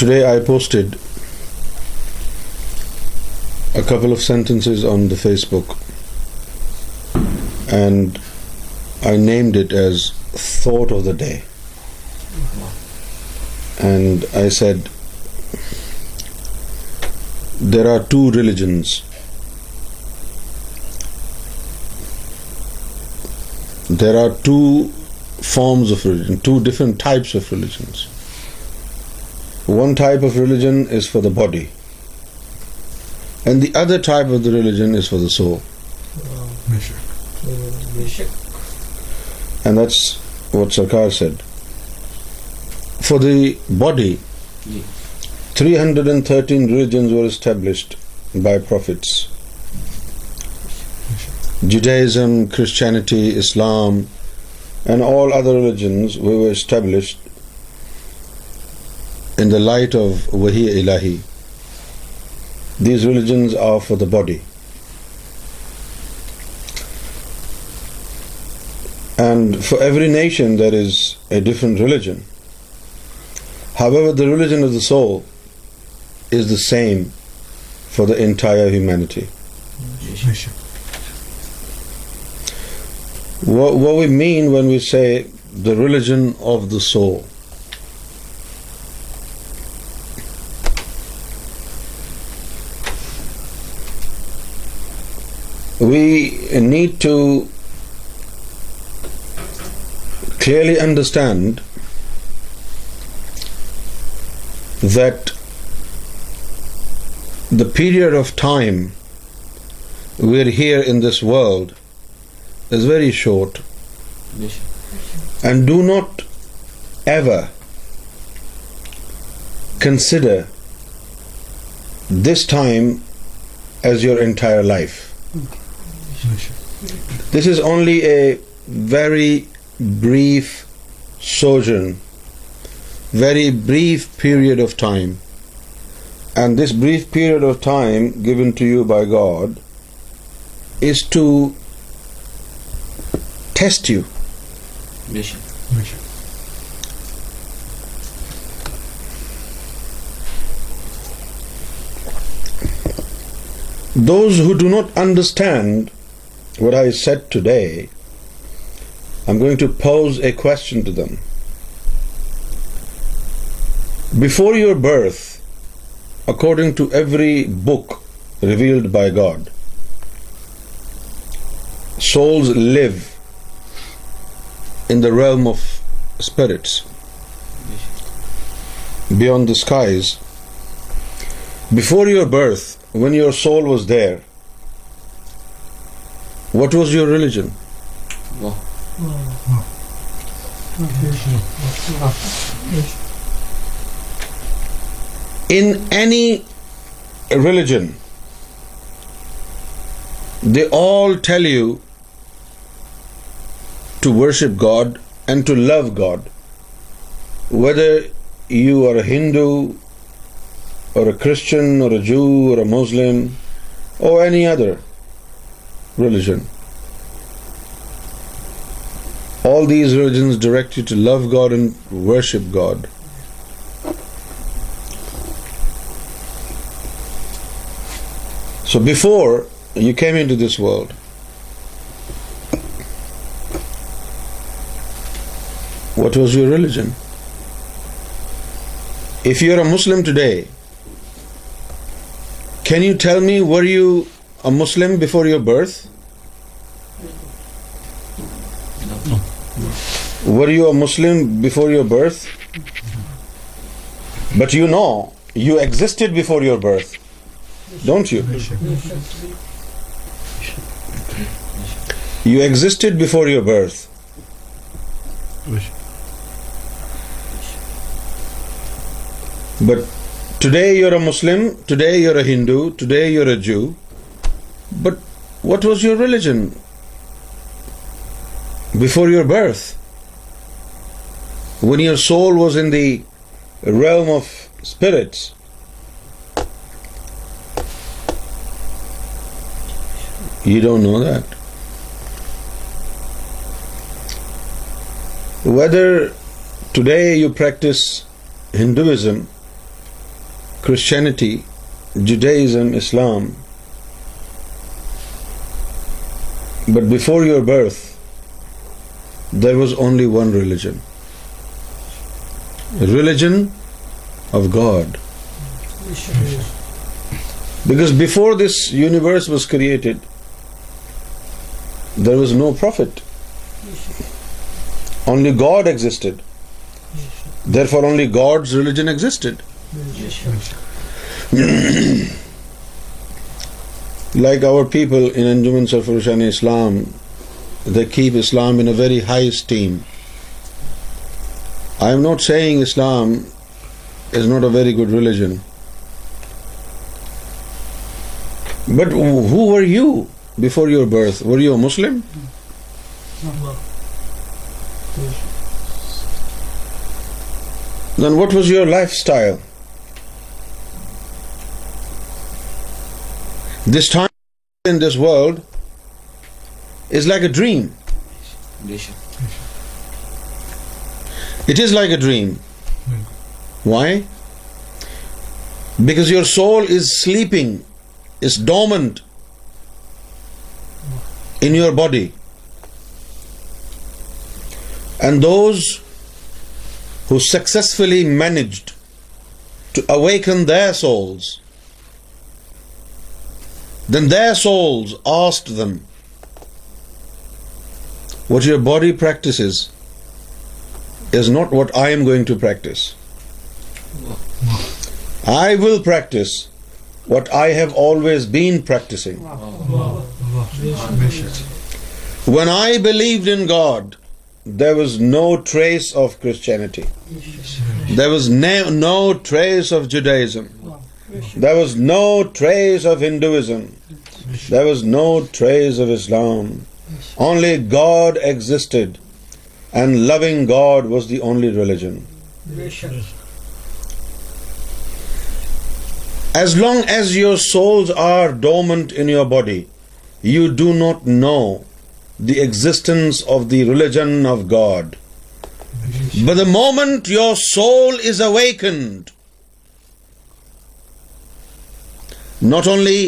Today I posted a couple of sentences on the Facebook and I named it as Thought of the Day. And I said, there are two religions. There are two forms of religion, two different types of religions. One type of religion is for the body, and the other type of the religion is for the soul. And that's what Sarkar said. For the body, 313 religions were established by prophets. Judaism, Christianity, Islam, and all other religions were established in the light of Wahi Ilahi. These religions are for the body. And for every nation there is a different religion. However, the religion of the soul is the same for the entire humanity. What we mean when we say the religion of the soul, We need to clearly understand that the period of time we're here in this world is very short, and do not ever consider this time as your entire life. This is only a very brief sojourn, very brief period of time. And this brief period of time given to you by God is to test you. Those who do not understand what I said today, I'm going to pose a question to them. Before your birth, according to every book revealed by God, souls live in the realm of spirits, beyond the skies. Before your birth, when your soul was there, what was your religion? Allah. In any religion, they all tell you to worship God and to love God. Whether you are a Hindu or a Christian or a Jew or a Muslim or any other, religion. All these religions direct you to love God and worship God. So before you came into this world, what was your religion? If you're a Muslim today, can you tell me, were you a Muslim before your birth? No. Were you a Muslim before your birth? But you know, you existed before your birth, don't you? You existed before your birth. But today you're a Muslim, today you're a Hindu, today you're a Jew. But what was your religion before your birth? When your soul was in the realm of spirits, you don't know that. Whether today you practice Hinduism, Christianity, Judaism, Islam, But before your birth, there was only one religion. Religion of God. Because before this universe was created, there was no prophet. Only God existed. Therefore, only God's religion existed. Like our people in انجمن سفر Islam they keep Islam in a very high esteem I am not seeing Islam is not a very good religion but who were you before your birth were you Muslim then what was your lifestyle This time in this world is like a dream. It is like a dream. Why? Because your soul is sleeping, is dormant in your body. And those who successfully managed to awaken their souls then their souls asked them, what your body practices is not what I am going to practice. I will practice what I have always been practicing. When I believed in God, there was no trace of Christianity. There was no trace of Judaism. There was no trace of Hinduism. There was no trace of Islam. Only God existed, and loving God was the only religion. As long as your souls are dormant in your body, you do not know the existence of the religion of God. But the moment your soul is awakened, not only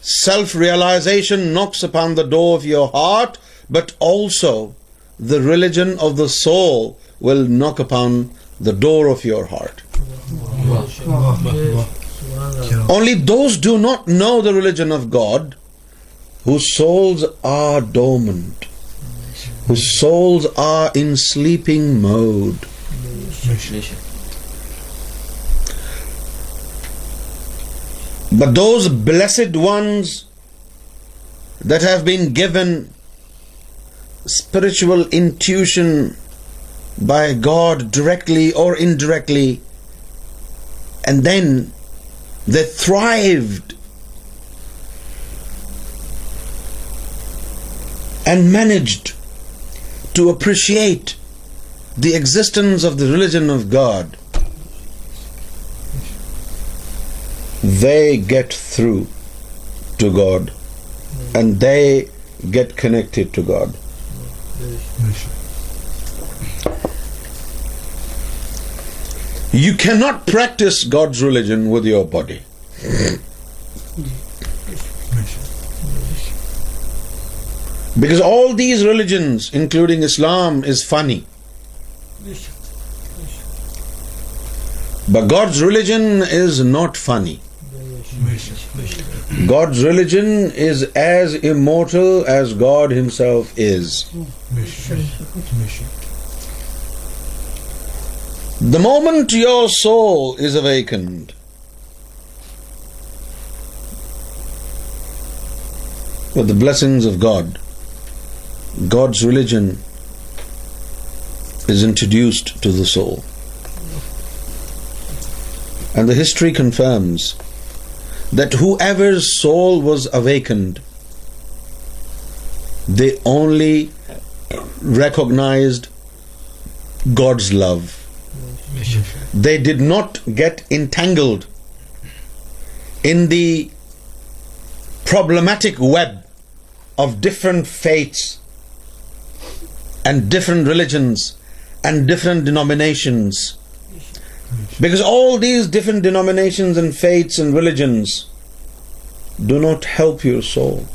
Self-realization knocks upon the door of your heart, but also the religion of the soul will knock upon the door of your heart. Only those do not know the religion of God whose souls are dormant, whose souls are in sleeping mode. But those blessed ones that have been given spiritual intuition by God directly or indirectly, and then they thrived and managed to appreciate the existence of the religion of God, they get through to God and they get connected to God. You cannot practice God's religion with your body. Because all these religions, including Islam, is funny. But God's religion is not funny. God's religion is as immortal as God Himself is. The moment your soul is awakened, with the blessings of God, God's religion is introduced to the soul. And the history confirms that whoever's soul was awakened, they only recognized God's love. They did not get entangled in the problematic web of different faiths and different religions and different denominations because all these different denominations and faiths and religions do not help your soul.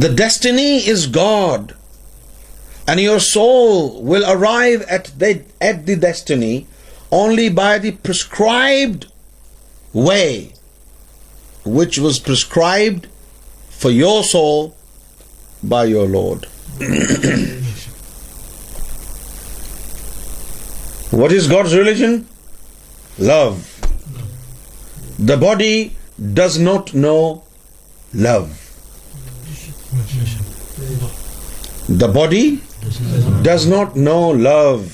The destiny is God, and your soul will arrive at the destiny only by the prescribed way which was prescribed for your soul by your Lord. What is God's religion? Love. The body does not know love. The body does not know love.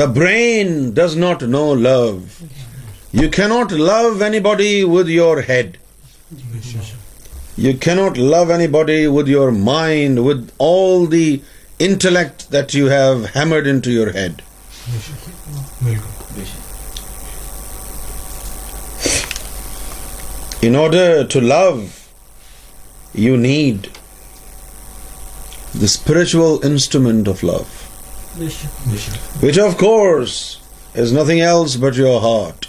The brain does not know love. You cannot love anybody with your head. You cannot love anybody with your mind, with all the intellect that you have hammered into your head. In order to love, you need the spiritual instrument of love, which of course is nothing else but your heart.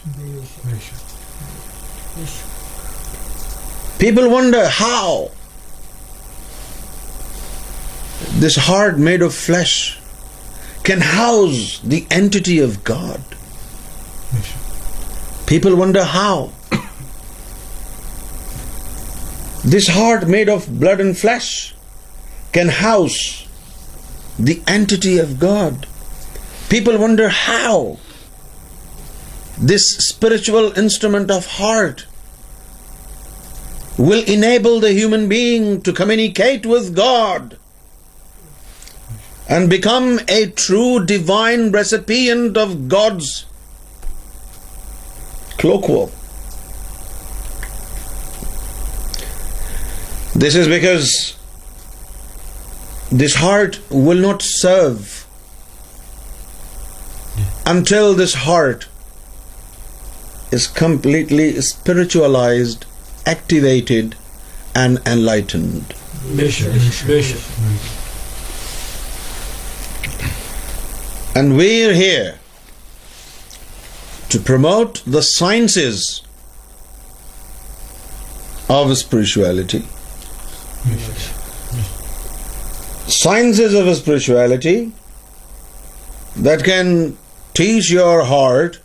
People wonder how this heart made of flesh can house the entity of God. People wonder how. This heart made of blood and flesh can house the entity of God. People wonder how this spiritual instrument of heart will enable the human being to communicate with God and become a true divine recipient of God's cloakwork. This is because this heart will not serve until this heart is completely spiritualized, activated and enlightened. Bishop. And we're here to promote the sciences of spirituality. Sciences of spirituality that can teach your heart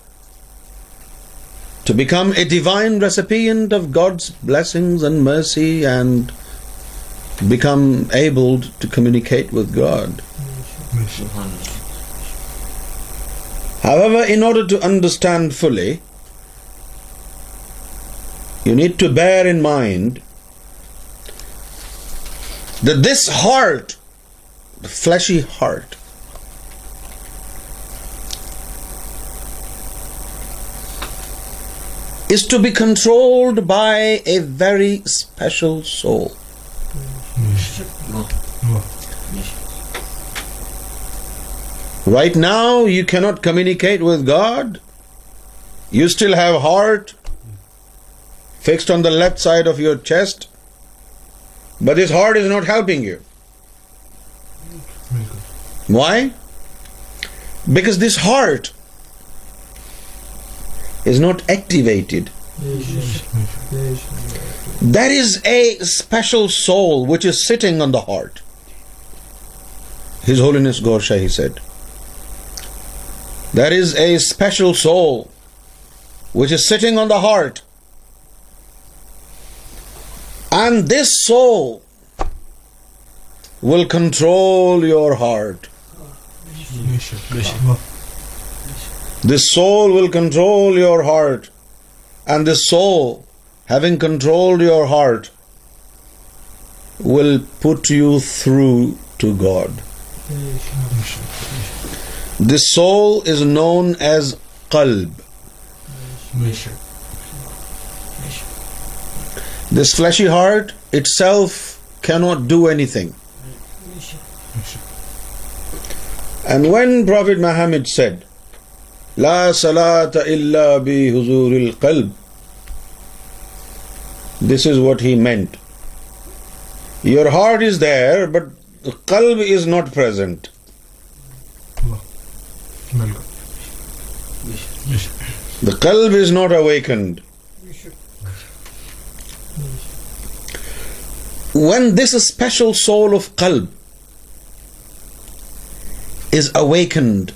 to become a divine recipient of God's blessings and mercy and become able to communicate with God. However, in order to understand fully, you need to bear in mind that this heart, the fleshy heart, is to be controlled by a very special soul. Hmm. Right now, you cannot communicate with God. You still have heart fixed on the left side of your chest, but this heart is not helping you. Why? Because this heart is not activated. There is a special soul which is sitting on the heart. His Holiness Gaur Shahi said, there is a special soul which is sitting on the heart, and this soul will control your heart. This soul will control your heart, and this soul, having controlled your heart, will put you through to God. This soul is known as کلب this fleshy heart itself کی not do anything and when prophet made لا سلات اللہ بھی حضور القلب this is what he meant your heart is there but کلب is not present The qalb is not awakened. When this special soul of qalb is awakened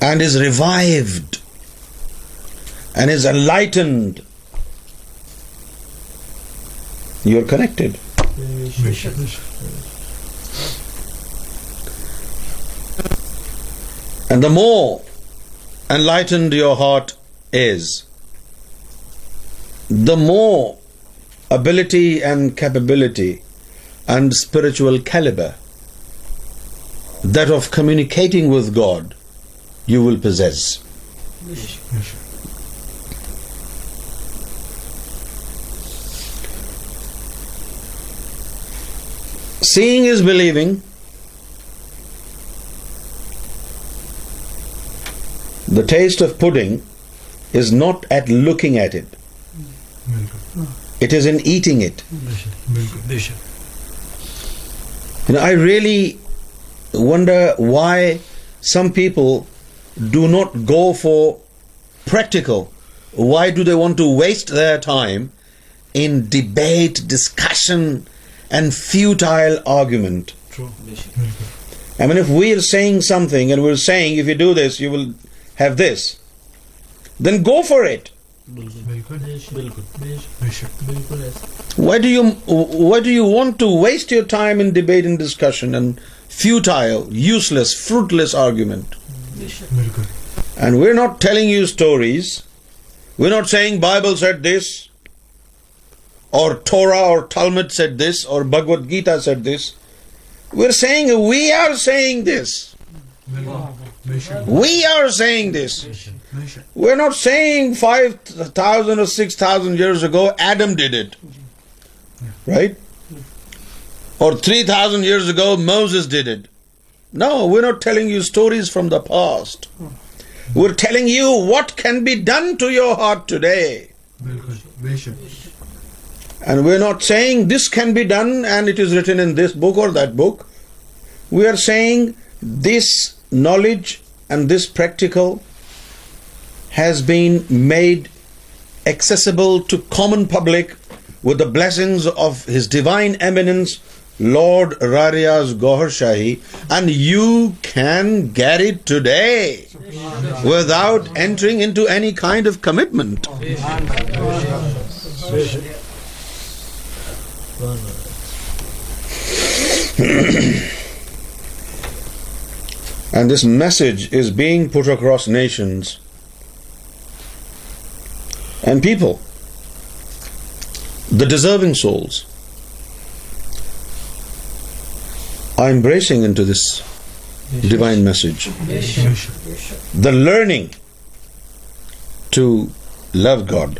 and is revived and is enlightened, you are connected. And the more enlightened your heart is, the more ability and capability and spiritual caliber, that of communicating with God, you will possess. Seeing is believing, The taste of pudding is not at looking at it. It is in eating it. You know, I really wonder why some people do not go for practical. Why do they want to waste their time in debate, discussion and futile argument? True. I mean, if we're saying something and we're saying if you do this you will this then go for it بالکل wait wait do you want to waste your time debate futile useless fruitless argument and we are not ٹھیک you stories we not seeing Bible said this or Torah or Talmud said this or Bhagavad Gita said this we are seeing we are سس We are saying this. We're not saying 5,000 or 6,000 years ago Adam did it, right? Or 3,000 years ago Moses did it. No, we're not telling you stories from the past. We're telling you what can be done to your heart today. And we're not saying this can be done and it is written in this book or that book. We are saying this knowledge and this practical has been made accessible to common public with the blessings of His Divine Eminence, Lord Rariaz Gauhar Shahi, and you can get it today without entering into any kind of commitment. And this message is being put across nations and people, the deserving souls are embracing into this divine message. The learning to love God.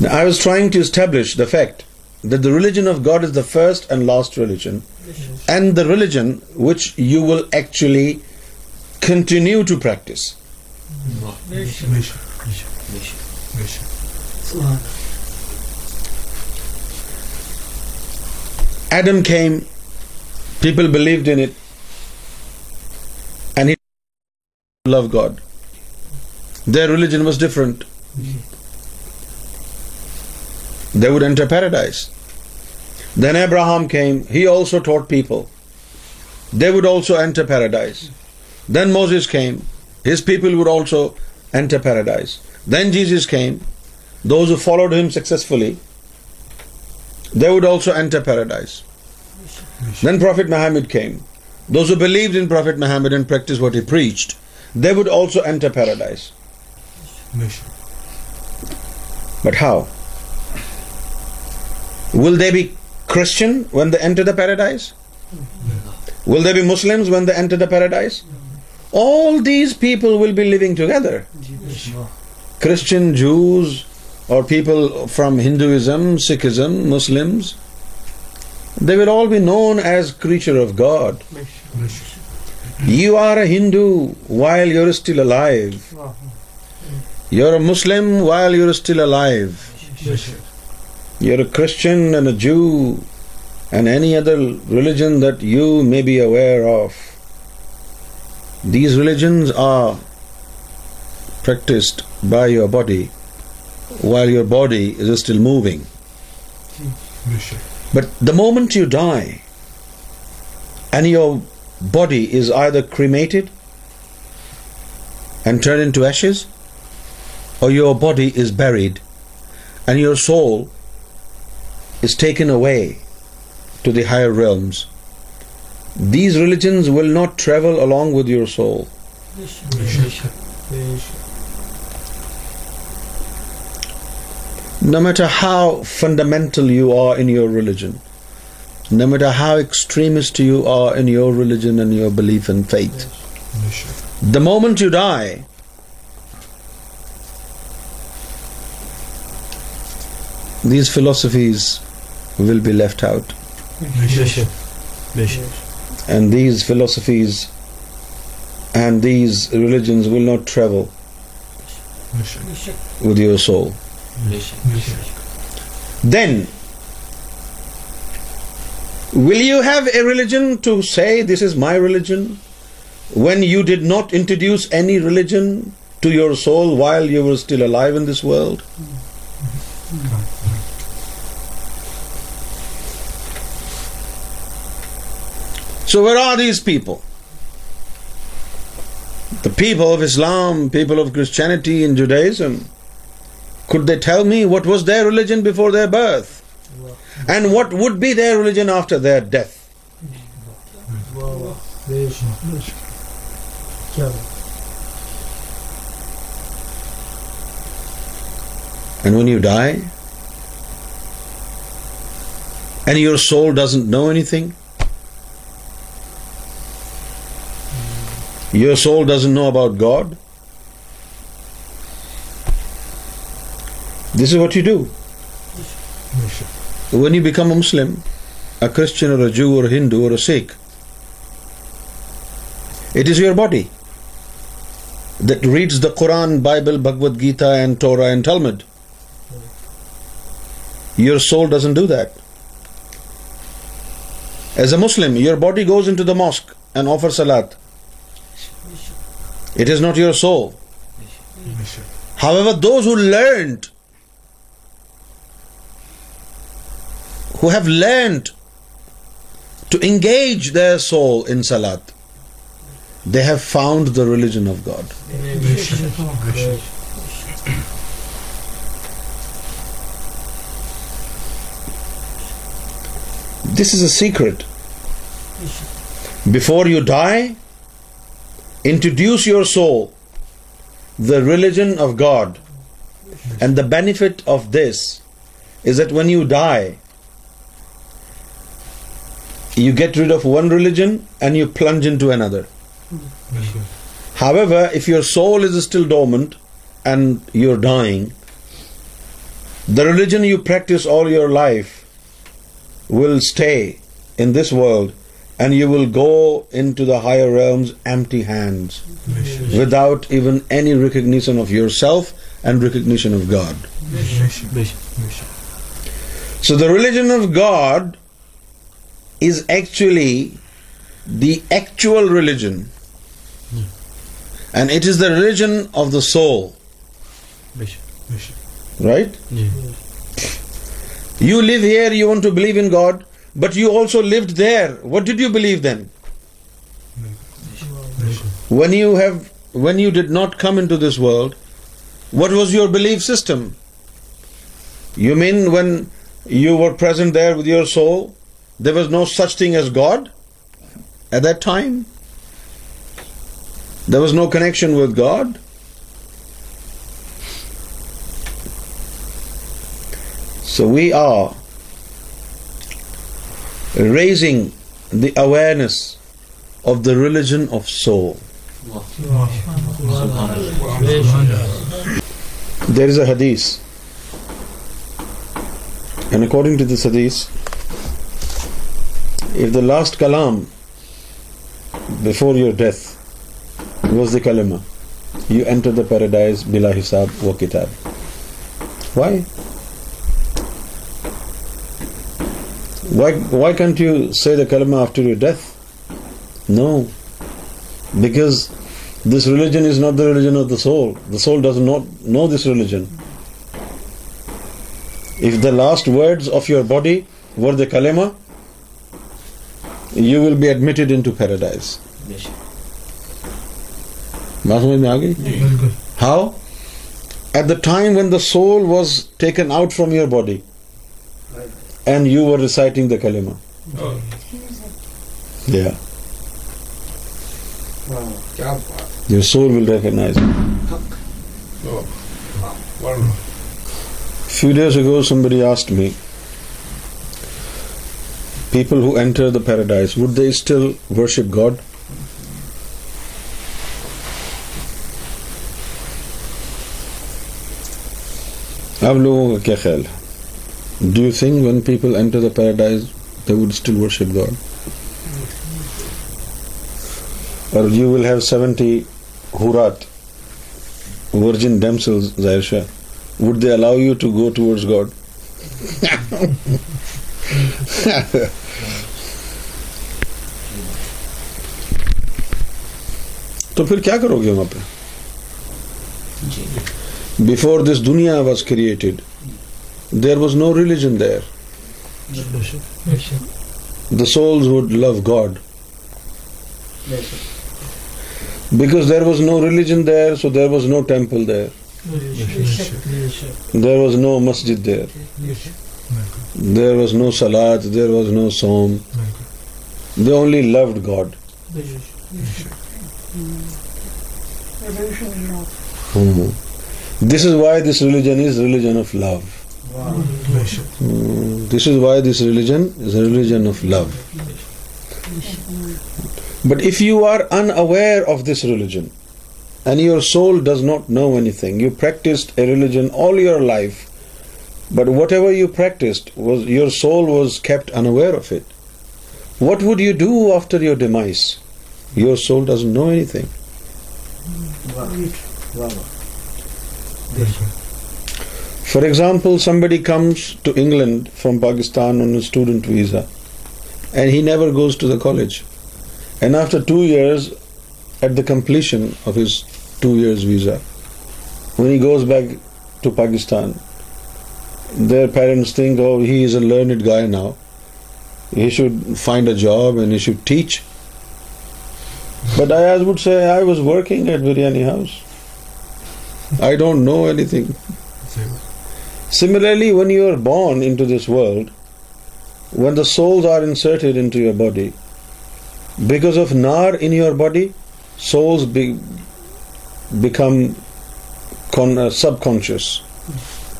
Now, I was trying to establish the fact that the religion of God is the first and last religion, and the religion which you will actually continue to practice. Adam came, people believed in it, and he loved God. Their religion was different. Would enter paradise then Abraham people they واڈائز Muhammad Muhammad what had they vera but how Will they be Christian when they enter the paradise? Will they be Muslims when they enter the paradise? All these people will be living together. Christian, Jews, or people from Hinduism, Sikhism, Muslims, they will all be known as creature of God. You are a Hindu while you're still alive. You're a Muslim while you're still alive. You're a Christian and a Jew and any other religion that you may be aware of. These religions are practiced by your body while your body is still moving. But the moment you die and your body is either cremated and turned into ashes, or your body is buried and your soul is taken away to the higher realms. These religions will not travel along with your soul. No matter how fundamental you are in your religion, no matter how extremist you are in your religion and your belief and faith, the moment you die, these philosophies will be left out. And these philosophies and these religions will not travel with your soul. Then will you have a religion to say this is my religion when you did not introduce any religion to your soul while you were still alive in this world? So where are these people? The people of Islam, people of Christianity and Judaism. Could they tell me what was their religion before their birth? And what would be their religion after their death? And when you die, and your soul doesn't know anything, Your soul doesn't know about God. This is what you do. When you become a Muslim, a Christian or a Jew or a Hindu or a Sikh, it is your body that reads the Quran, Bible, Bhagavad Gita and Torah and Talmud. Your soul doesn't do that. As a Muslim, your body goes into the mosque and offers salat. It is not your soul. However, those who learned, who have learned to engage their soul in salat, they have found the religion of God. This is a secret. Before you die, Introduce your soul the religion of God. And the benefit of this is that when you die, you get rid of one religion and you plunge into another. However, if your soul is still dormant and you're dying, the religion you practice all your life will stay in this world and you will go into the higher realms empty hands, without even any recognition of yourself and recognition of God. So the religion of God is actually the actual religion, and it is the religion of the soul. Right? You live here, you want to believe in God, but you also lived there. What did you believe then? When you did not come into this world, what was your belief system? You mean when you were present there with your soul, there was no such thing as God at that time? There was no connection with God? So we are raising the awareness of the religion of so there is a ہدیس and according to this ہدیس if the last کلام before your death was the کلم you enter the paradise بلا حساب کتاب why Why can't you say the kalima after your death? No, because this religion is not the religion of the soul. The soul does not know this religion. If the last words of your body were the kalima, you will be admitted into paradise. How? At the time when the soul was taken out from your body, and you are reciting the کلیما soul will few days ago somebody asked me people who enter the paradise would they still worship God اب لوگوں کا کیا خیال ہے Do you think when people enter the paradise, they would still worship God? Or you will have 70 Hurat, virgin damsels, Zairsha, would they allow you to go towards God? تو پھر کیا کرو گے وہاں پہ بفور دس دنیا was created There was no religion there. The souls would love God. Because there was no religion there, so there was no temple there. There was no masjid there. There was no salat, there was no psalm. They only loved God. Hmm. This is why this religion is religion of love. This is why this religion is a religion of love. But if you are unaware of this religion and your soul does not know anything, you practiced a religion all your life, but whatever you practiced, your soul was kept unaware of it. What would you do after your demise? Your soul doesn't know anything. For example, somebody comes to England from Pakistan on a student visa and he never goes to the college. And after 2 years, at the completion of his 2 years visa, when he goes back to Pakistan, their parents think, oh, he is a learned guy now. He should find a job and he should teach. But I would say, I was working at Biryani House. I don't know anything. Similarly, when you are born into this world, when the souls are inserted into your body, because of nar in your body, souls become uh, subconscious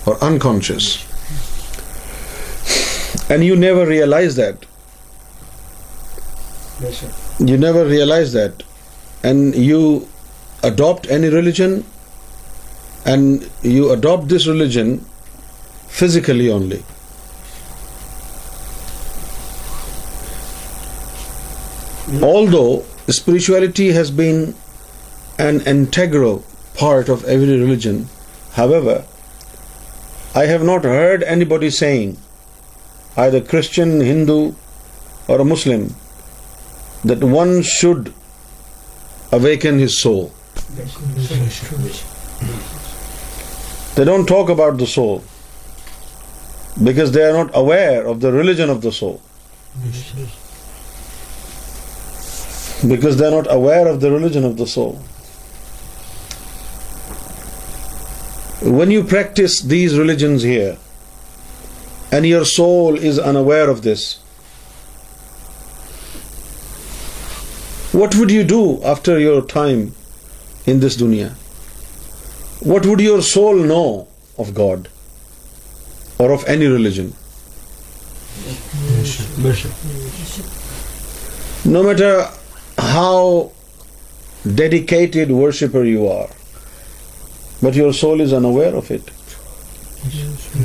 or unconscious, and you never realize that. Yes, sir. You never realize that, and you adopt any religion, and you adopt this religion physically only. Although spirituality has been an integral part of every religion, however, I have not heard anybody saying, either Christian, Hindu or a Muslim, that one should awaken his soul. They don't talk about the soul because they are not aware of the religion of the soul. Because they are not aware of the religion of the soul. When you practice these religions here, and your soul is unaware of this, what would you do after your time in this dunya? What would your soul know of God? or of any religion? Bishop. No matter how dedicated worshipper you are, but your soul is unaware of it.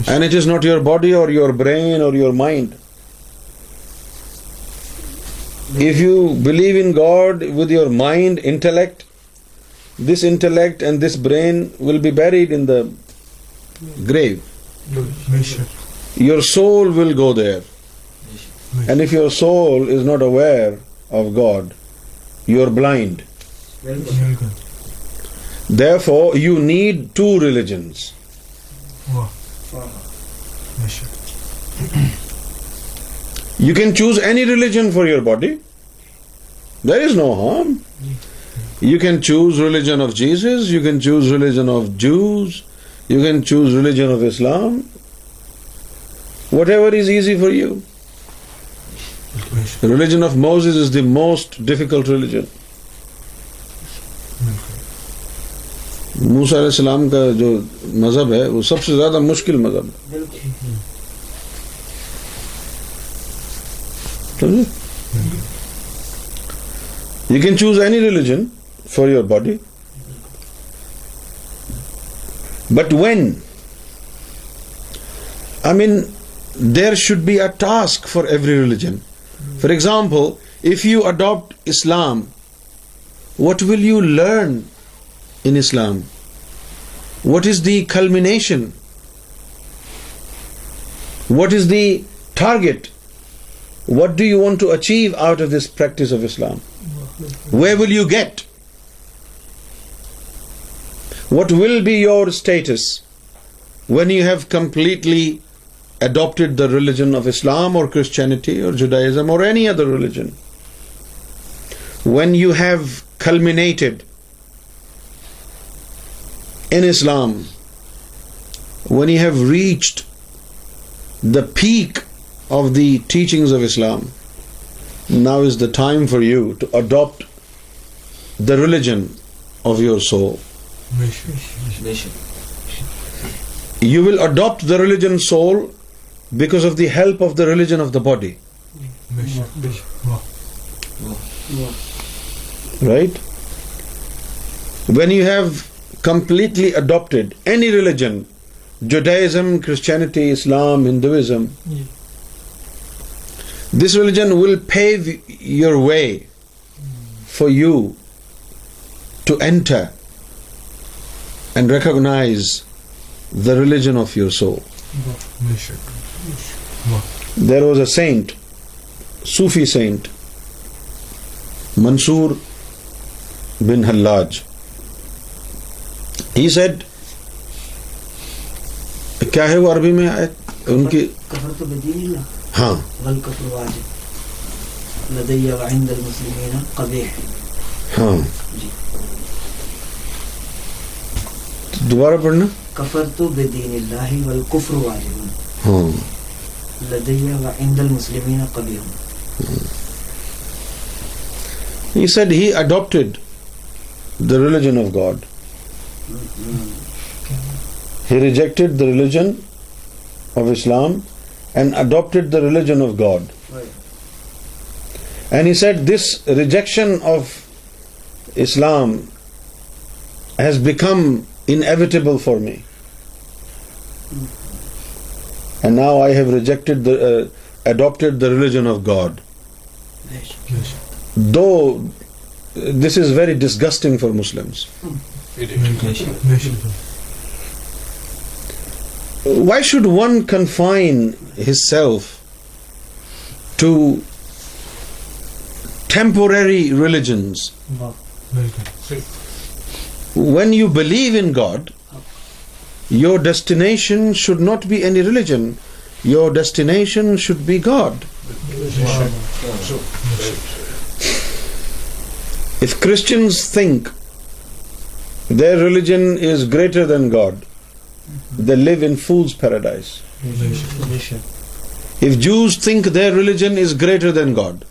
And it is not your body or your brain or your mind. If you believe in God with your mind, intellect, this intellect and this brain will be buried in the grave. Your soul will go there. And if your soul is not aware of God, you are blind. Therefore, you need two religions. You can choose any religion for your body. There is no harm. You can choose religion of Jesus, you can choose religion of Jews, you can choose religion of Islam whatever is easy for you religion of Moses is is the most difficult religion موس علیہ السلام کا جو مذہب ہے وہ سب سے زیادہ مشکل مذہب ہے you can choose any religion for your body But when? I mean, there should be a task for every religion. For example, if you adopt Islam, what will you learn in Islam? What is the culmination? What is the target? What do you want to achieve out of this practice of Islam? Where will you get? What will be your status when you have completely adopted the religion of Islam or Christianity or Judaism or any other religion? When you have culminated in Islam, when you have reached the peak of the teachings of Islam, now is the time for you to adopt the religion of your soul mission. You will adopt the religion soul because of the help of the religion of the body. Right? When you have completely adopted any religion, Judaism, Christianity, Islam, Hinduism, this religion will pave your way for you to enter he said کیا ہے وہ عربی میں ان کی دوبارہ پڑھنا کفر تو اللہ والکفر واجب المسلمین He he He he said said adopted adopted the the the religion religion religion of of of of God. God. rejected Islam Islam and And this rejection has become inevitable for me. And now I have rejected the, uh, adopted the religion of God. Though uh, this is very disgusting for Muslims. Why should one confine himself to temporary religions? when you believe in God, your destination should not be any religion. Your destination should be God. If Christians think their religion is greater than God, they live in fool's paradise. If Jews think their religion is greater than God,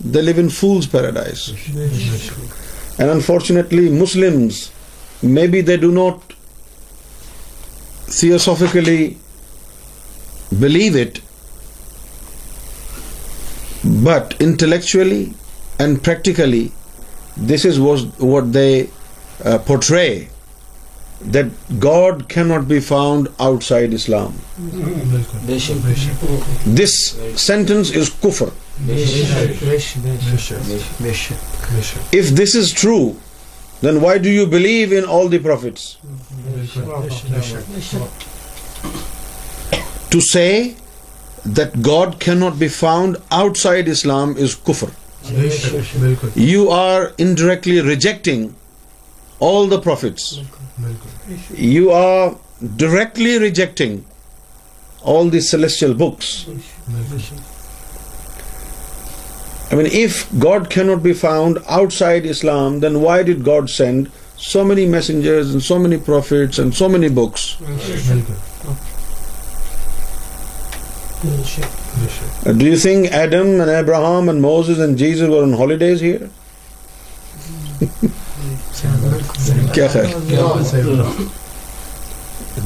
they live in fool's paradise. And unfortunately Muslims, maybe they do not theosophically believe it, but intellectually and practically this is what they uh, portray, that God cannot be found outside Islam. This sentence is kufr. If this is true, then why do you believe in all the prophets? To say that God cannot be found outside Islam is kufr. You are indirectly rejecting all the prophets. You are directly rejecting all the celestial books. Not be found outside Islam then why dot send so many messenger Abraham and Moses Jesus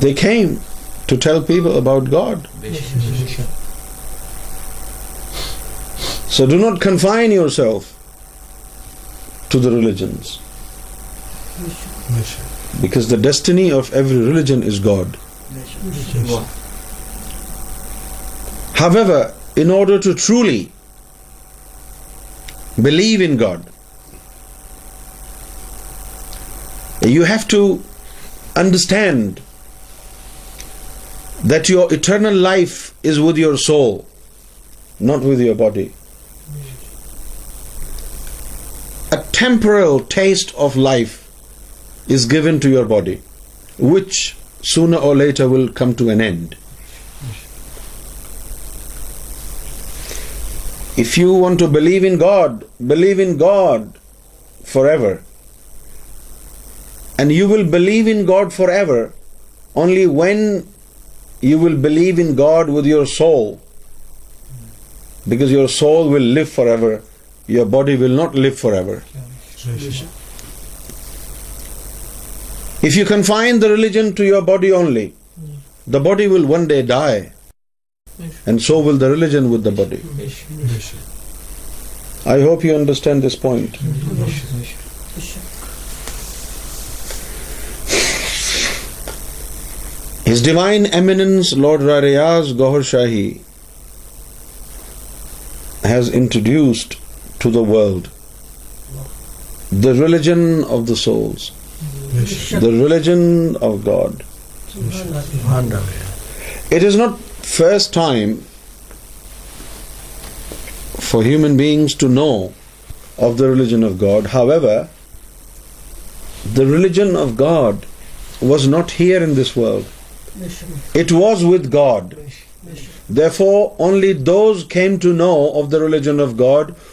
they came to teach people about God So do not confine yourself to the religions, because the destiny of every religion is God. However, in order to truly believe in God, you have to understand that your eternal life is with your soul, not with your body. a temporal taste of life is given to your body, which sooner or later will come to an end. If you want to believe in God forever. And you will believe in God forever only when you will believe in God with your soul, because your soul will live forever your body will not live forever. If you confine the religion to your body only, the body will one day die, and so will the religion with the body. I hope you understand this point. His Divine Eminence Lord Rariaz Gohar Shahi has introduced to the world. The religion of the souls, the religion of God. It is not first time for human beings to know of the religion of God. However, the religion of God was not here in this world. It was with God. Therefore, only those came to know of the religion of God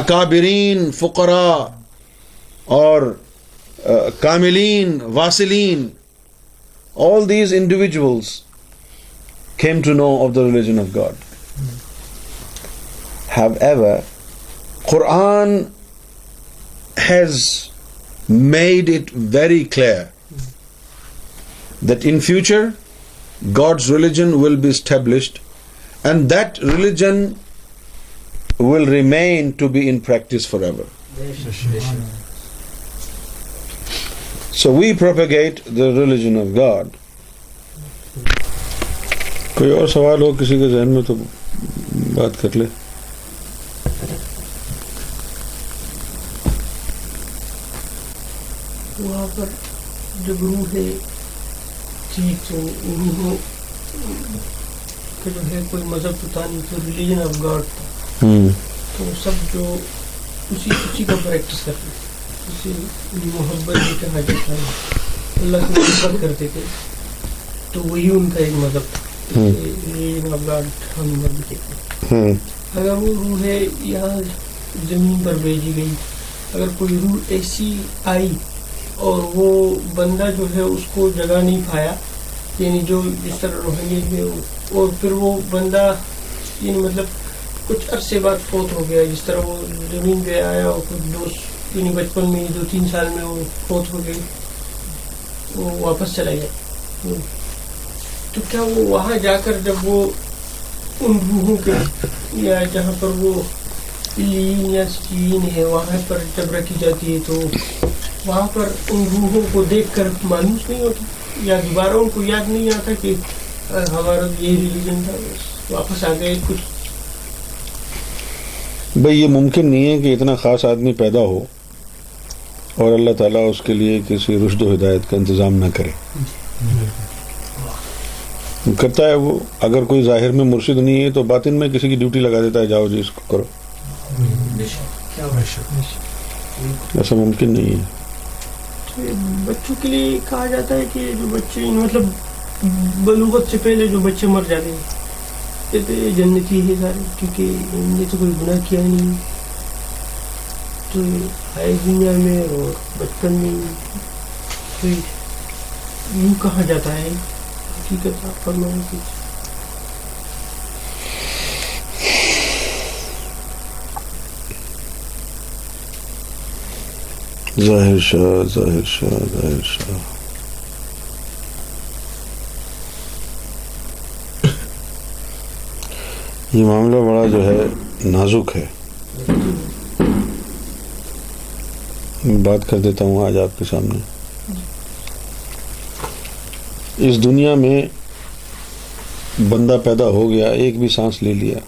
اکابرین فقراء اور کاملین واسلین all these individuals came to know of the religion of God have ever Quran has made it very clear that in future God's religion will be established and that religion will practice forever. So we propagate the religion of God. کوئی اور سوال ہو کسی کے ذہن میں تو بات کر لے مذہب تو سب جو اسی اسی کا پریکٹس کرتے تھے محبت بھی کہا جاتا ہے اللہ کی محبت کرتے تھے تو وہی ان کا ایک مذہب تھا اگر وہ روح ہے یہاں زمین پر بھیجی گئی اگر کوئی روح ایسی آئی اور وہ بندہ جو ہے اس کو جگہ نہیں پایا یعنی جو جس طرح روہیں گے اور پھر وہ بندہ یعنی مطلب کچھ عرصے بعد فوت ہو گیا جس طرح وہ زمین پہ آیا اور کچھ دوست یعنی بچپن میں دو تین سال میں وہ فوت ہو گئی وہ واپس چلا گیا تو کیا وہ وہاں جا کر جب وہ ان روحوں کے یا جہاں پر وہ لین یا سکین ہے وہاں پر جب رکھی جاتی ہے تو وہاں پر ان روحوں کو دیکھ کر مانوس نہیں ہوتی یا دوبارہ ان کو یاد نہیں آتا کہ ہمارا یہ ریلیجن تھا واپس آ گئے کچھ بھئی یہ ممکن نہیں ہے کہ اتنا خاص آدمی پیدا ہو اور اللہ تعالیٰ اس کے لیے کسی رشد و ہدایت کا انتظام نہ کرے کرتا ہے وہ اگر کوئی ظاہر میں مرشد نہیں ہے تو باطن میں کسی کی ڈیوٹی لگا دیتا ہے جاؤ جی اس کو کرو ایسا ممکن نہیں ہے بچوں کے لیے کہا جاتا ہے کہ جو بچے مطلب بلوغت سے پہلے جو بچے مر جاتے ہیں کہتے یہ جنتی ہے سارے کیونکہ ان نے تو کوئی گناہ کیا نہیں تو آئے دنیا میں اور بچپن میں تو یوں کہا جاتا ہے حقیقت آپ فرمائیں کچھ ظاہر شاہ ظاہر شاہ ظاہر شاہ یہ معاملہ بڑا جو ہے نازک ہے بات کر دیتا ہوں آج آپ کے سامنے اس دنیا میں بندہ پیدا ہو گیا ایک بھی سانس لے لیا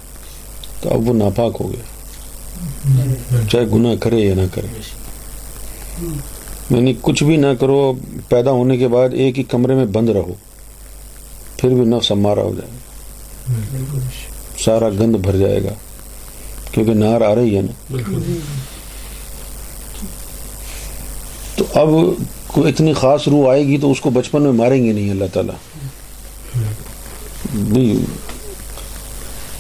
تو اب وہ ناپاک ہو گیا چاہے گنا کرے یا نہ کرے یعنی کچھ بھی نہ کرو پیدا ہونے کے بعد ایک ہی کمرے میں بند رہو پھر بھی نفس ہمارا ہو جائے گا سارا گند بھر جائے گا کیونکہ نار آ رہی ہے نا تو اب کوئی اتنی خاص روح آئے گی تو اس کو بچپن میں ماریں گے نہیں اللہ بھی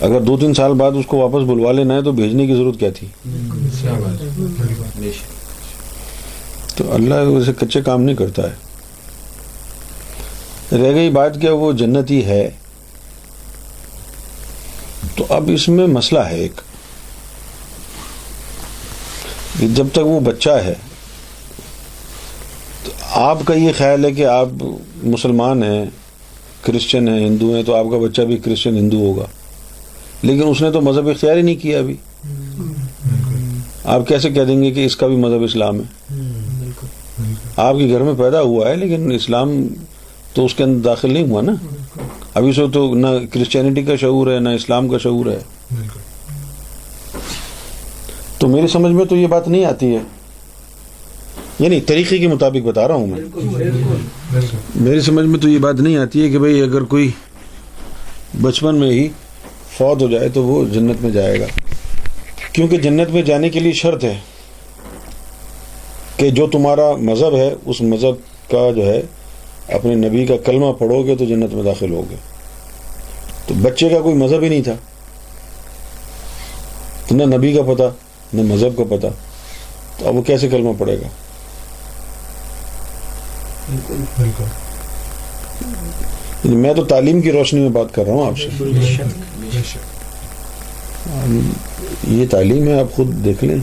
اگر دو تین سال بعد اس کو واپس بلوا لینا ہے تو بھیجنے کی ضرورت کیا تھی تو اللہ اسے کچے کام نہیں کرتا ہے رہ گئی بات کیا وہ جنت ہی ہے تو اب اس میں مسئلہ ہے ایک جب تک وہ بچہ ہے تو آپ کا یہ خیال ہے کہ آپ مسلمان ہیں کرسچن ہیں ہندو ہیں تو آپ کا بچہ بھی کرسچن ہندو ہوگا لیکن اس نے تو مذہب اختیار ہی نہیں کیا ابھی آپ کیسے کہہ دیں گے کہ اس کا بھی مذہب اسلام ہے آپ کے گھر میں پیدا ہوا ہے لیکن اسلام تو اس کے اندر داخل نہیں ہوا نا ابھی سو تو نہ کرسچینٹی کا شعور ہے نہ اسلام کا شعور ہے تو میری سمجھ میں تو یہ بات نہیں آتی ہے یعنی طریقے کے مطابق بتا رہا ہوں میں میری سمجھ میں تو یہ بات نہیں آتی ہے کہ بھائی اگر کوئی بچپن میں ہی فوت ہو جائے تو وہ جنت میں جائے گا کیونکہ جنت میں جانے کے لیے شرط ہے کہ جو تمہارا مذہب ہے اس مذہب کا جو ہے اپنے نبی کا کلمہ پڑھو گے تو جنت میں داخل ہوگے تو بچے کا کوئی مذہب ہی نہیں تھا تو نہ نبی کا پتا نہ مذہب کا پتا تو اب وہ کیسے کلمہ پڑے گا یعنی میں تو تعلیم کی روشنی میں بات کر رہا ہوں آپ سے یعنی یہ تعلیم ہے آپ خود دیکھ لیں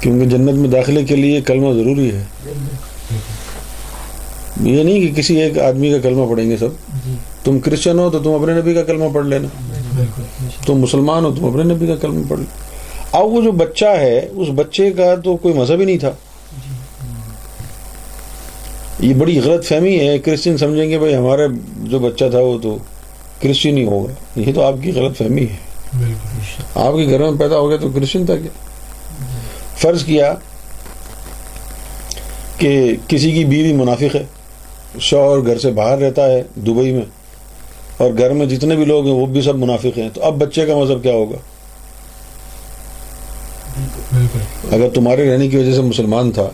کیونکہ جنت میں داخلے کے لیے کلمہ ضروری ہے یہ نہیں کہ کسی ایک آدمی کا کلمہ پڑھیں گے سب جی۔ تم کرسچن ہو تو تم اپنے نبی کا کلمہ پڑھ لینا تم مسلمان ہو تم اپنے نبی کا کلمہ پڑھ لینا اب وہ جو بچہ ہے اس بچے کا تو کوئی مذہب ہی نہیں تھا جی۔ یہ بڑی غلط فہمی ہے کرسچن سمجھیں گے بھائی ہمارے جو بچہ تھا وہ تو کرسچن ہی ہوگا یہ تو آپ کی غلط فہمی ہے آپ کے گھر میں پیدا ہو گیا تو کرسچن تھا کیا فرض کیا کہ کسی کی بیوی منافق ہے شوہر گھر سے باہر رہتا ہے دبئی میں اور گھر میں جتنے بھی لوگ ہیں وہ بھی سب منافق ہیں تو اب بچے کا مذہب کیا ہوگا اگر تمہارے رہنے کی وجہ سے مسلمان تھا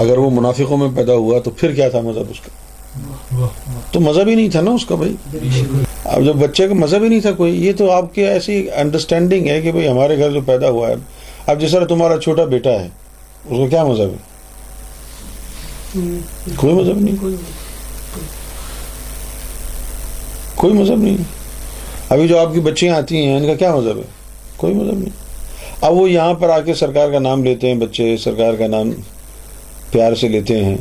اگر وہ منافقوں میں پیدا ہوا تو پھر کیا تھا مذہب اس کا تو مذہب ہی نہیں تھا نا اس کا بھائی اب جب بچے کا مذہب ہی نہیں تھا کوئی یہ تو آپ کی ایسی انڈرسٹینڈنگ ہے کہ بھائی ہمارے گھر جو پیدا ہوا ہے اب جس طرح تمہارا چھوٹا بیٹا ہے اس کا کیا مذہب ہے کوئی مذہب نہیں کوئی مذہب نہیں ابھی جو آپ کی بچیاں آتی ہیں ان کا کیا مذہب ہے کوئی مذہب نہیں اب وہ یہاں پر آ کے سرکار کا نام لیتے ہیں بچے سرکار کا نام پیار سے لیتے ہیں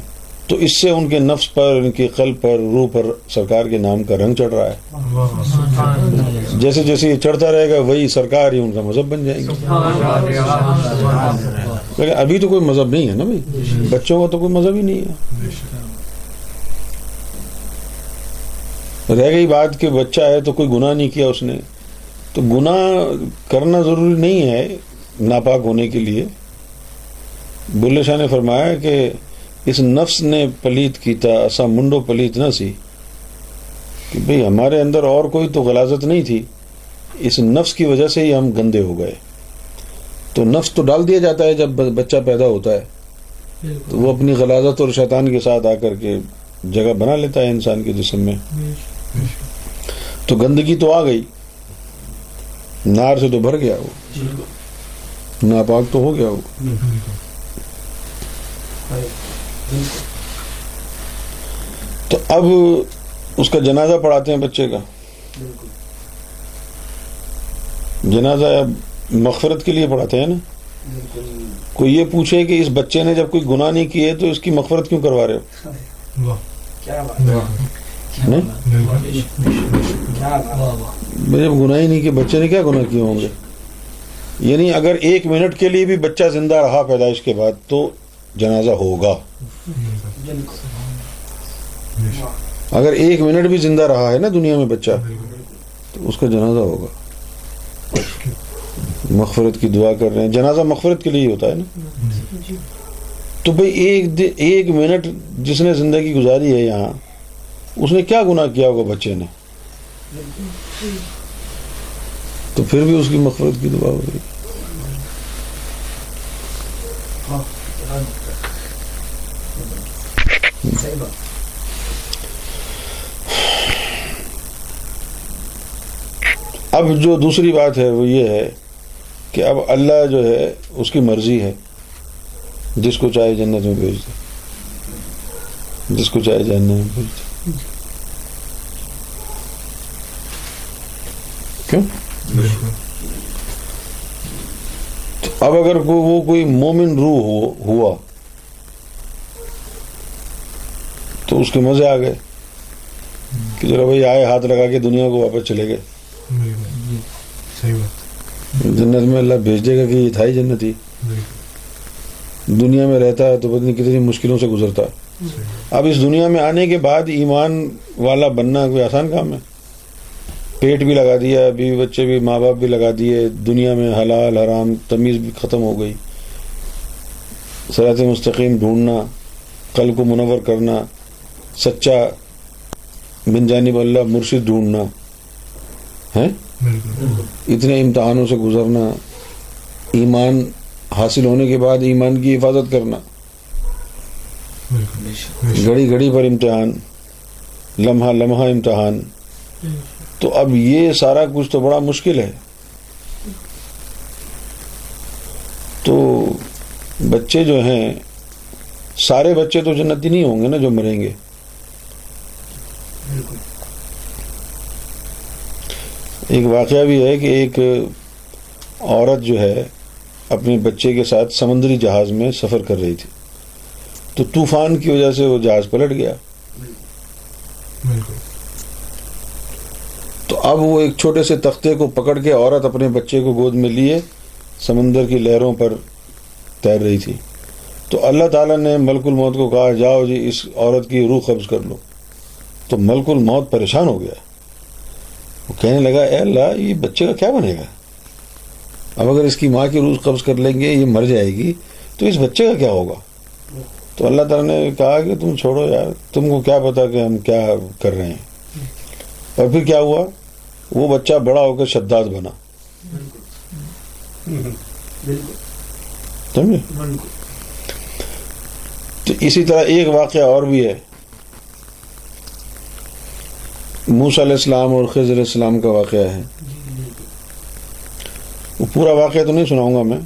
تو اس سے ان کے نفس پر ان کے قلب پر روح پر سرکار کے نام کا رنگ چڑھ رہا ہے جیسے جیسے یہ چڑھتا رہے گا وہی سرکار ہی ان کا مذہب بن جائے گی لیکن ابھی تو کوئی مذہب نہیں ہے نا بھائی بچوں کا تو کوئی مذہب ہی نہیں ہے رہ گئی بات کہ بچہ ہے تو کوئی گناہ نہیں کیا اس نے تو گناہ کرنا ضروری نہیں ہے ناپاک ہونے کے لیے بلے شاہ نے فرمایا کہ اس نفس نے پلیت کی ایسا منڈو پلیت نہ سی کہ بھئی ہمارے اندر اور کوئی تو غلازت نہیں تھی اس نفس کی وجہ سے ہی ہم گندے ہو گئے تو نفس تو ڈال دیا جاتا ہے جب بچہ پیدا ہوتا ہے تو وہ اپنی غلازت اور شیطان کے ساتھ آ کر کے جگہ بنا لیتا ہے انسان کے جسم میں تو گندگی تو آ گئی نار سے تو بھر گیا وہ ناپاک تو ہو گیا وہ تو اب اس کا جنازہ پڑھاتے ہیں بچے کا جنازہ اب مغفرت کے لیے پڑھاتے ہیں نا کوئی یہ پوچھے کہ اس بچے نے جب کوئی گناہ نہیں کیے تو اس کی مغفرت کیوں کروا رہے ہو جب گناہ ہی نہیں کہ بچے نے کیا گناہ کیے ہوں گے یعنی اگر ایک منٹ کے لیے بھی بچہ زندہ رہا پیدائش کے بعد تو جنازہ ہوگا اگر ایک منٹ بھی زندہ رہا ہے نا دنیا میں بچہ تو اس کا جنازہ ہوگا مغفرت کی دعا کر رہے ہیں جنازہ مغفرت کے لیے ہوتا ہے نا تو بھائی ایک ایک منٹ جس نے زندگی گزاری ہے یہاں اس نے کیا گنا کیا ہوگا بچے نے تو پھر بھی اس کی مغفرت کی دعا ہو رہی اب جو دوسری بات ہے وہ یہ ہے کہ اب اللہ جو ہے اس کی مرضی ہے جس کو چاہے جنت میں بھیج دے جس کو چاہے جنت میں بھیج دے کیوں اب اگر کوئی وہ کوئی مومن روح ہوا تو اس کے مزے آ گئے کہ چلو بھائی آئے ہاتھ لگا کے دنیا کو واپس چلے گئے صحیح بات جنت میں اللہ بھیج دے گا کہ یہ تھا جنت ہی دنیا میں رہتا ہے تو مشکلوں سے گزرتا اب اس دنیا میں آنے کے بعد ایمان والا بننا کوئی آسان کام ہے پیٹ بھی لگا دیا بیوی بچے بھی ماں باپ بھی لگا دیے دنیا میں حلال حرام تمیز بھی ختم ہو گئی سرحد مستقیم ڈھونڈنا کل کو منور کرنا سچا بن جانب اللہ مرشد ڈھونڈنا ہے اتنے امتحانوں سے گزرنا ایمان حاصل ہونے کے بعد ایمان کی حفاظت کرنا گھڑی گھڑی پر امتحان لمحہ لمحہ امتحان تو اب یہ سارا کچھ تو بڑا مشکل ہے تو بچے جو ہیں سارے بچے تو جنتی نہیں ہوں گے نا جو مریں گے ایک واقعہ بھی ہے کہ ایک عورت جو ہے اپنے بچے کے ساتھ سمندری جہاز میں سفر کر رہی تھی تو طوفان کی وجہ سے وہ جہاز پلٹ گیا تو اب وہ ایک چھوٹے سے تختے کو پکڑ کے عورت اپنے بچے کو گود میں لیے سمندر کی لہروں پر تیر رہی تھی تو اللہ تعالیٰ نے ملک الموت کو کہا جاؤ جی اس عورت کی روح قبض کر لو تو ملک الموت پریشان ہو گیا وہ کہنے لگا اے اللہ یہ بچے کا کیا بنے گا اب اگر اس کی ماں کی روز قبض کر لیں گے یہ مر جائے گی تو اس بچے کا کیا ہوگا تو اللہ تعالیٰ نے کہا کہ تم چھوڑو یار تم کو کیا پتا کہ ہم کیا کر رہے ہیں اور پھر کیا ہوا وہ بچہ بڑا ہو کے شداد بنا تو اسی طرح ایک واقعہ اور بھی ہے موس علیہ السلام اور خضر علیہ السلام کا واقعہ ہے وہ پورا واقعہ تو نہیں سناؤں گا میں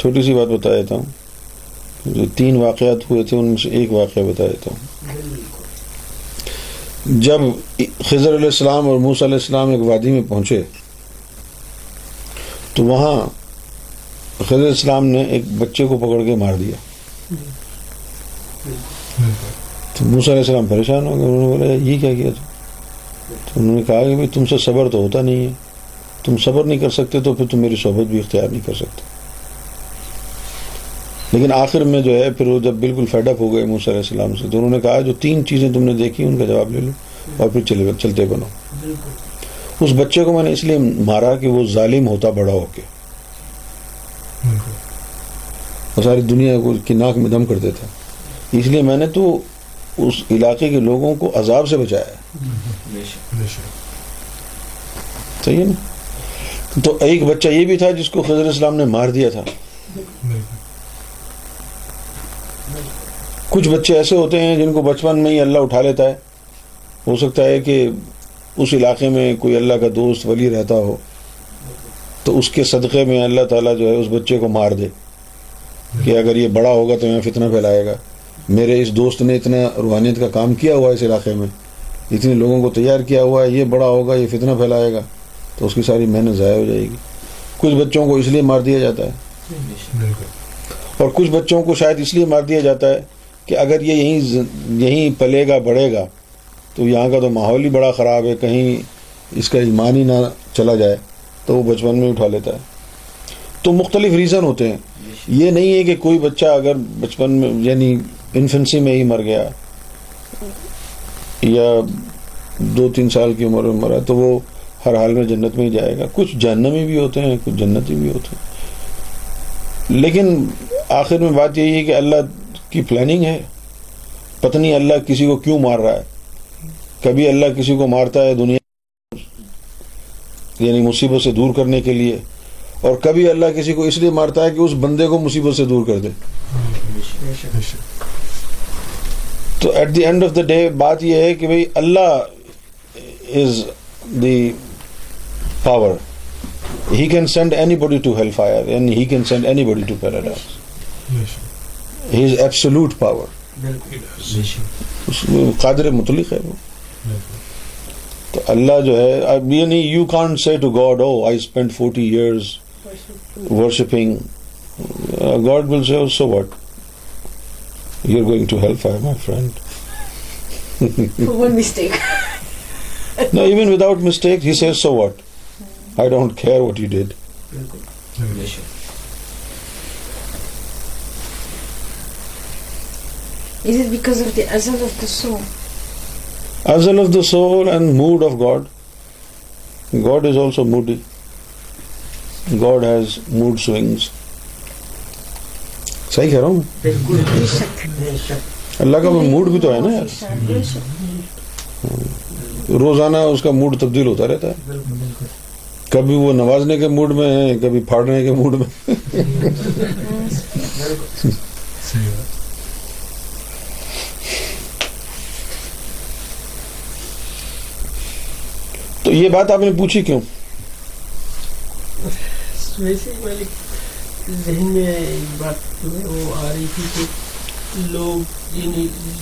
چھوٹی سی بات بتا دیتا ہوں جو تین واقعات ہوئے تھے ان میں سے ایک واقعہ بتا دیتا ہوں جب خضر علیہ السلام اور موسیٰ علیہ السلام ایک وادی میں پہنچے تو وہاں خضر علیہ السلام نے ایک بچے کو پکڑ کے مار دیا تو موسیٰ علیہ السلام پریشان ہو گئے انہوں نے بولا یہ کیا کیا تھا تو انہوں نے کہا کہ تم سے صبر تو ہوتا نہیں ہے تم صبر نہیں کر سکتے تو پھر تم میری صحبت بھی اختیار نہیں کر سکتے لیکن آخر میں جو ہے پھر وہ جب بالکل فیڈ اپ ہو گئے موسیٰ علیہ السلام سے تو انہوں نے کہا جو تین چیزیں تم نے دیکھی ان کا جواب لے لو اور پھر چلتے بنو اس بچے کو میں نے اس لیے مارا کہ وہ ظالم ہوتا بڑا ہو کے اور ساری دنیا کو کی ناک میں دم کر دیتا اس لیے میں نے تو اس علاقے کے لوگوں کو عذاب سے بچایا ہے صحیح نا تو ایک بچہ یہ بھی تھا جس کو خضر اسلام نے مار دیا تھا کچھ بچے ایسے ہوتے ہیں جن کو بچپن میں ہی اللہ اٹھا لیتا ہے ہو سکتا ہے کہ اس علاقے میں کوئی اللہ کا دوست ولی رہتا ہو تو اس کے صدقے میں اللہ تعالیٰ جو ہے اس بچے کو مار دے کہ اگر یہ بڑا ہوگا تو یہاں فتنہ پھیلائے گا میرے اس دوست نے اتنا روحانیت کا کام کیا ہوا ہے اس علاقے میں اتنے لوگوں کو تیار کیا ہوا ہے یہ بڑا ہوگا یہ فتنہ پھیلائے گا تو اس کی ساری محنت ضائع ہو جائے گی کچھ بچوں کو اس لیے مار دیا جاتا ہے اور کچھ بچوں کو شاید اس لیے مار دیا جاتا ہے کہ اگر یہ یہیں یہیں پلے گا بڑھے گا تو یہاں کا تو ماحول ہی بڑا خراب ہے کہیں اس کا ایمان ہی نہ چلا جائے تو وہ بچپن میں اٹھا لیتا ہے تو مختلف ریزن ہوتے ہیں یہ نہیں ہے کہ کوئی بچہ اگر بچپن میں یعنی انفنسی میں ہی مر گیا یا دو تین سال کی عمر میں مرا تو وہ ہر حال میں جنت میں ہی جائے گا کچھ جہنمی بھی ہوتے ہیں کچھ جنتی بھی ہوتے ہیں لیکن آخر میں بات یہی ہے کہ اللہ کی پلاننگ ہے پتنی اللہ کسی کو کیوں مار رہا ہے کبھی اللہ کسی کو مارتا ہے دنیا یعنی مصیبت سے دور کرنے کے لیے اور کبھی اللہ کسی کو اس لیے مارتا ہے کہ اس بندے کو مصیبت سے دور کر دے ہاں، تو at the end of the day بات یہ ہے کہ بھائی اللہ is the power he can send anybody to help fire and he can send anybody قادر مطلق ہے وہ تو اللہ جو ہے یعنی you can say to God oh I spend forty worshipping God will say so what you are going to help I my friend mistake soul and mood of God God is also mood God has mood swings صحیح کہہ رہا ہوں اللہ کا وہ mood بھی تو ہے نا یار روزانہ اس کا موڈ تبدیل ہوتا رہتا ہے کبھی وہ نوازنے کے موڈ میں ہے کبھی پھاڑنے کے موڈ میں تو یہ بات آپ نے پوچھی کیوں ذہن میں ایک بات جو ہے وہ آ رہی تھی کہ لوگ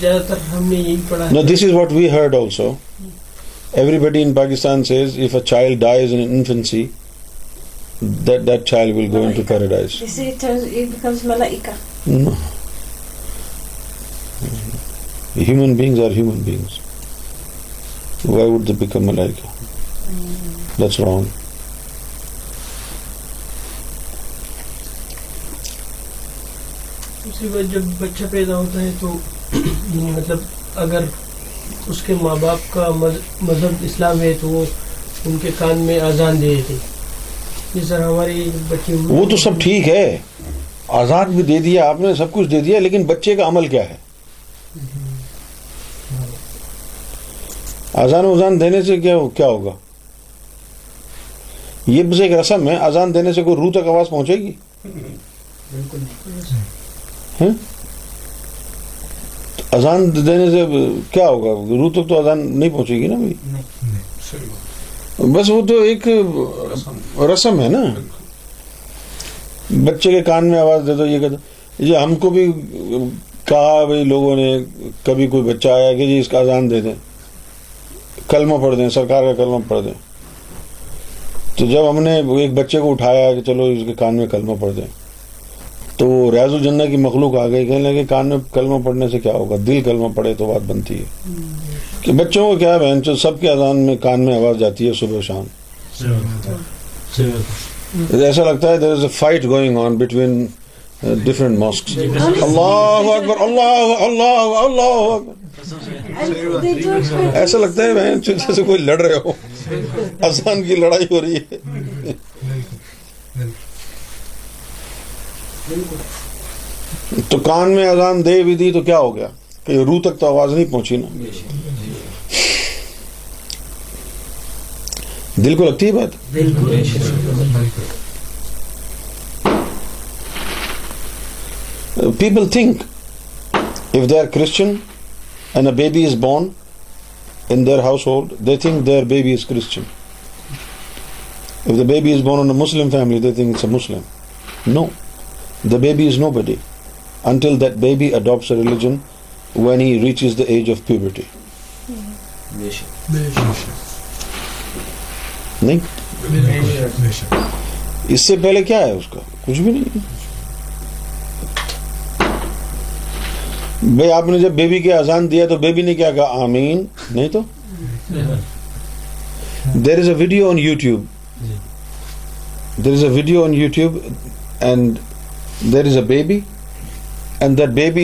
زیادہ تر ہم نے یہی پڑھا no this is what we heard also everybody in in Pakistan says if a child dies بڈیستان سے دوسری بات جب بچہ پیدا ہوتا ہے تو یعنی مطلب اگر اس کے ماں باپ کا مذہب اسلام ہے تو وہ ان کے کان میں آزان دے دیتے وہ تو سب ٹھیک ہے آزاد بھی دے دیا آپ نے سب کچھ دے دیا لیکن بچے کا عمل کیا ہے اذان وزان دینے سے کیا ہوگا یہ بس ایک رسم ہے آزان دینے سے کوئی روح تک آواز پہنچے گی بالکل اذان دینے سے کیا ہوگا روح تک تو اذان نہیں پہنچے گی نا بھائی بس وہ تو ایک رسم ہے نا بچے کے کان میں آواز دے دو یہ کہتا یہ ہم کو بھی کہا بھائی لوگوں نے کبھی کوئی بچہ آیا کہ جی اس کا اذان دے دیں کلمہ پڑھ دیں سرکار کا کلمہ پڑھ دیں تو جب ہم نے ایک بچے کو اٹھایا کہ چلو اس کے کان میں کلمہ پڑھ دیں تو ریاض الجنہ کی مخلوق آ گئی کہنے لگے کان میں کلمہ پڑھنے سے کیا ہوگا دل کلمہ پڑھے تو بات بنتی ہے کہ بچوں کو کیا بہن چو سب کے اذان میں کان میں آواز جاتی ہے صبح و شام ایسا لگتا ہے there is a fight going on between different mask اللہ اکبر اللہ اللہ اللہ ایسا لگتا ہے بہن جیسے کوئی لڑ رہے ہو اذان کی لڑائی ہو رہی ہے تو کان میں اذان دے بھی دی تو کیا ہو گیا کہ رو تک تو آواز نہیں پہنچی نا جی، جی، جی۔ دل کو لگتی ہے بات people think if they are Christian and a baby is born in their household they think their baby is Christian if the baby is born Muslim family they think it's a Muslim no the baby is nobody until that baby adopts religion when he reaches the age of puberty نہیں اس سے پہلے کیا ہے اس کا کچھ بھی نہیں بھائی آپ نے جب بیبی کی آزان دیا تو بیبی نے کیا کہا آمین نہیں تو there is a video on YouTube there is a video on YouTube and there is a bet baby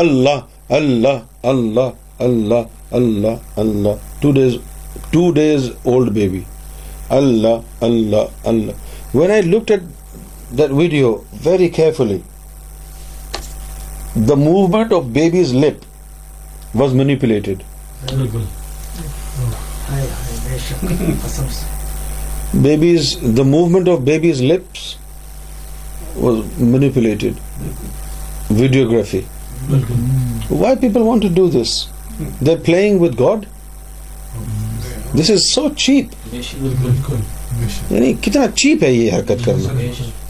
اللہ اللہ اللہ اللہ اللہ اللہ two days two days old baby اللہ اللہ اللہ where video very carefully the movement of baby's lip was منیپ baby's the movement of baby's lips was manipulated videography why people want to do this the playing with God this is so cheap یعنی کتنا cheap ہے یہ حرکت کرنا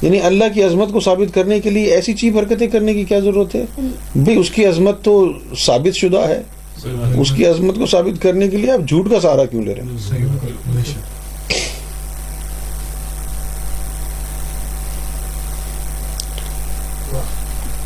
یعنی اللہ کی عظمت کو ثابت کرنے کے لیے ایسی چیپ حرکتیں کرنے کی کیا ضرورت ہے بھائی اس کی عظمت تو ثابت شدہ ہے اس کی عظمت کو ثابت کرنے کے لیے آپ جھوٹ کا سہارا کیوں لے رہے ہیں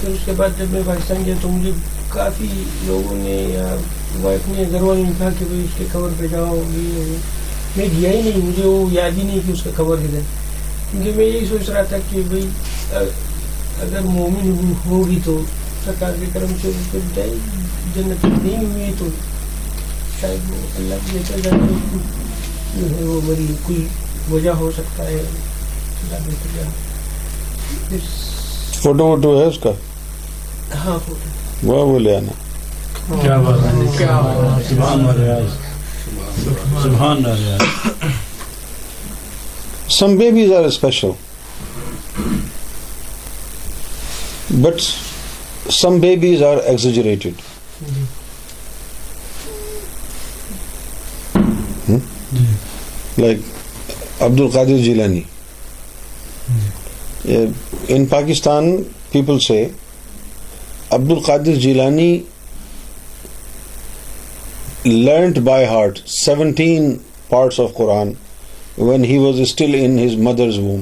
پھر اس کے بعد جب میں پاکستان گیا تو مجھے کافی لوگوں نے یا وائف نے گھر والوں نے کہا کہ بھائی اس کے خبر پہ جاؤ یہ میں دیا ہی نہیں مجھے وہ یاد ہی نہیں کہ اس کا خبر ہے کیونکہ میں یہی سوچ رہا تھا کہ بھائی اگر مومن ہوگی تو سرکار کے کرم سے جنت نہیں ہوئی تو شاید وہ اللہ کے بہتر جانے جو ہے وہ میری کوئی وجہ ہو سکتا ہے اللہ بہتر کا فوٹو ووٹو ہے اس کا ہاں، وہ لے آنا some babies are special but some babies are exaggerated like Abdul Qadir Jilani ji. In Pakistan people سے عبد القادر Jilani was still in his وہ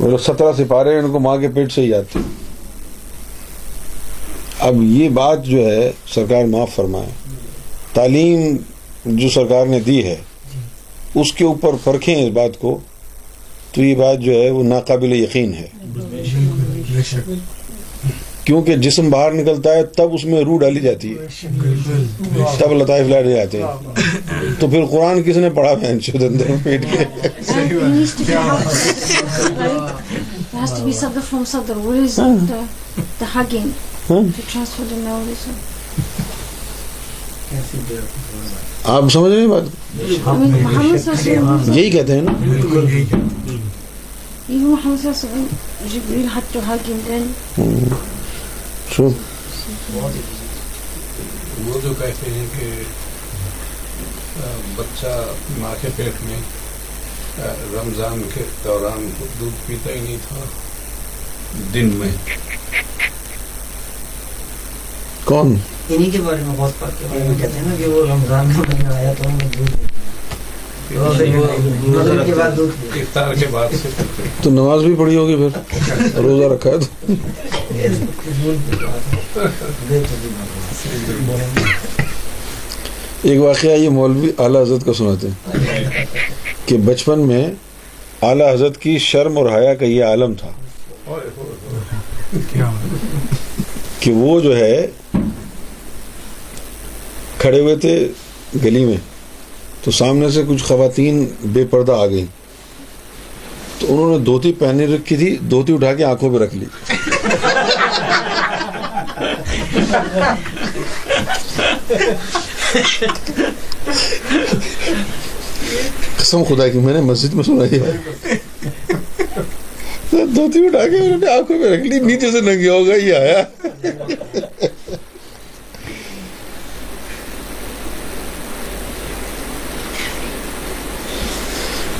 ووم سترہ سپارے ان کو ماں کے پیٹ سے ہی آتی اب یہ بات جو ہے سرکار معاف فرمائے تعلیم جو سرکار نے دی ہے اس کے اوپر پرکھیں اس بات کو تو یہ بات جو ہے وہ ناقابل یقین ہے کیونکہ جسم باہر نکلتا ہے تب اس میں روح ڈالی جاتی ہے تب لطائف لائے جاتے ہیں تو پھر قرآن کس نے پڑھا بہن چود اندر پیٹ کے ہاں۔ آپ سمجھ رہے ہیں بات یہی کہتے ہیں نا وہ جو کہتے ہیں کہ بچہ ماں کے پیٹ میں رمضان کے دوران دودھ پیتا ہی نہیں تھا دن میں کون انہیں کے بارے میں بہت پڑھ کے بارے میں کہتے ہیں نا کہ وہ رمضان کا مہینہ آیا تو ہم دودھ تو نماز بھی پڑھی ہوگی پھر روزہ رکھا تو ایک واقعہ یہ مولوی اعلیٰ حضرت کا سناتے ہیں کہ بچپن میں اعلیٰ حضرت کی شرم اور حیا کا یہ عالم تھا کہ وہ جو ہے کھڑے ہوئے تھے گلی میں تو سامنے سے کچھ خواتین بے پردہ آ گئی تو انہوں نے دھوتی پہنے رکھی تھی دھوتی اٹھا کے آنکھوں پہ رکھ لی قسم خدا کی میں نے مسجد میں سنا کیا دھوتی اٹھا کے آنکھوں پہ رکھ لی نیچے سے نہ ہوگا یہ آیا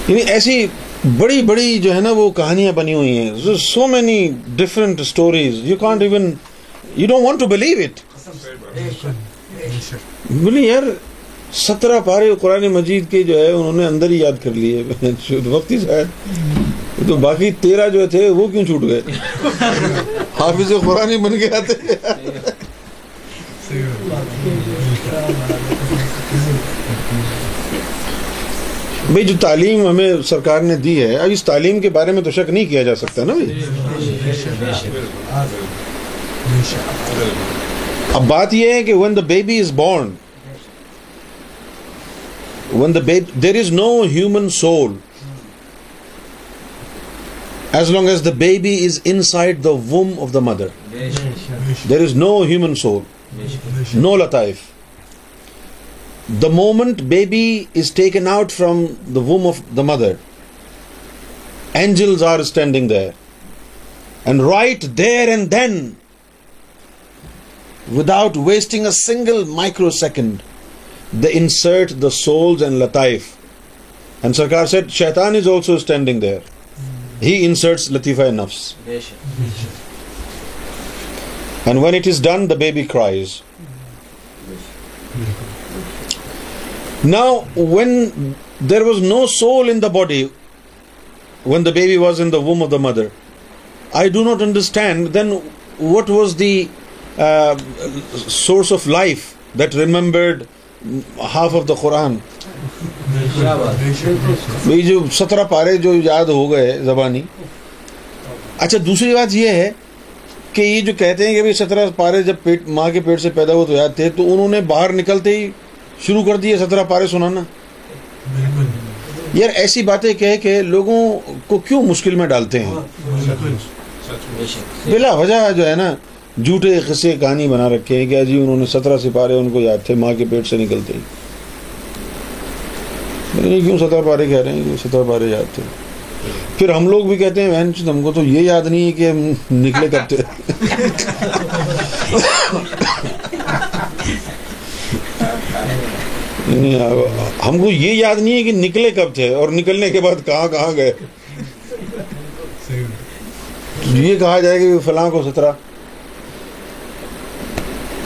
یعنی ایسی بڑی بڑی جو ہے نا وہ کہانیاں بنی ہوئی ہیں so many different stories you can't even you don't want to believe it بولیے یار سترہ پارے قرآن مجید کے جو ہے انہوں نے اندر ہی یاد کر لیے وقت ہی شاید تو باقی تیرہ جو تھے وہ کیوں چھوٹ گئے حافظ قرآن بن گیا تھے جو تعلیم ہمیں سرکار نے دی ہے اب اس تعلیم کے بارے میں تو شک نہیں کیا جا سکتا نا بھائی اب بات یہ ہے کہ when the baby is born when the baby there is no human soul as long as the baby is inside the womb of the mother there is no human soul no لطائف the moment baby is taken out from the womb of the mother angels are standing there and right there and then without wasting a single microsecond the insert the souls and لطائف and سرکار said شیطان is also standing there he inserts لطیفہ نفس and when it is done the baby cries was when there was no soul in the body when the baby was in womb of the mother I understand not understand then what was the source of life that half half of the قرآن جو سترہ پارے جو یاد ہو گئے زبانی اچھا دوسری بات یہ ہے کہ یہ جو کہتے ہیں کہ سترہ پارے جب ماں کے پیٹ سے پیدا ہو تو یاد تھے تو انہوں نے باہر نکلتے ہی شروع کر دیے سترہ پارے سنانا یار ایسی باتیں کہہ کہ لوگوں کو کیوں مشکل میں ڈالتے ہیں بلا وجہ جو ہے نا جھوٹے قصے کہانی بنا رکھے ہیں کہ جی انہوں نے سترہ سپارے ان کو یاد تھے ماں کے پیٹ سے نکلتے ہی یہ کیوں سترہ پارے کہہ رہے ہیں کہ سترہ پارے یاد تھے پھر ہم لوگ بھی کہتے ہیں بہن ہم کو تو یہ یاد نہیں ہے کہ نکلے کرتے ہم کو یہ یاد نہیں ہے کہ نکلے کب تھے اور نکلنے کے بعد کہاں کہاں گئے یہ کہا جائے کہ فلاں کو سترہ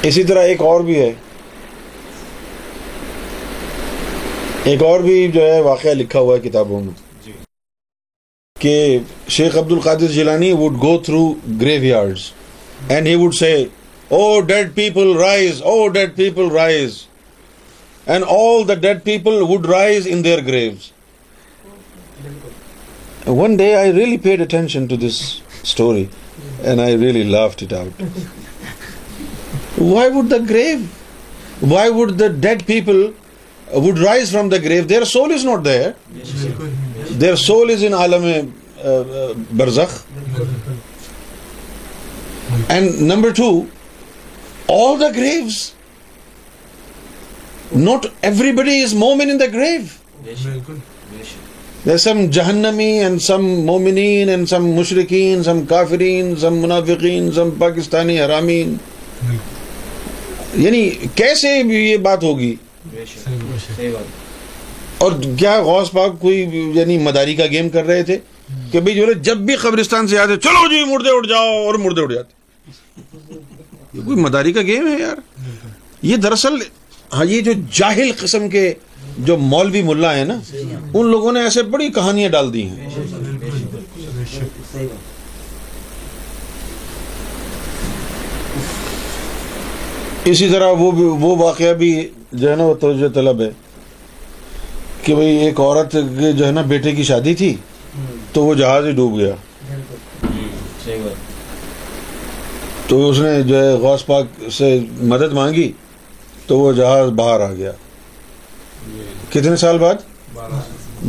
اسی طرح ایک اور بھی ہے ایک اور بھی جو ہے واقعہ لکھا ہوا ہے کتابوں میں جی۔ کہ شیخ عبد القادر Jilani would go through graveyard and he would say O dead people rise O dead people rise grave why would the dead people would rise from the is not there their soul number two all the graves not everybody یہ کیا غوث مداری کا game کر رہے تھے کہ بھائی جب بھی قبرستان سے آتے چلو جی مردے اٹھ جاؤ اور مردے اٹھ جاتے مداری کا گیم ہے یار یہ دراصل ہاں یہ جو جاہل قسم کے جو مولوی ملا ہے نا ان لوگوں نے ایسے بڑی کہانیاں ڈال دی ہیں اسی طرح وہ بھی وہ واقعہ بھی جو ہے نا وہ توجہ طلب ہے کہ بھائی ایک عورت کے جو ہے نا بیٹے کی شادی تھی تو وہ جہاز ہی ڈوب گیا تو اس نے جو ہے غوث پاک سے مدد مانگی تو وہ جہاز باہر آ گیا کتنے سال بعد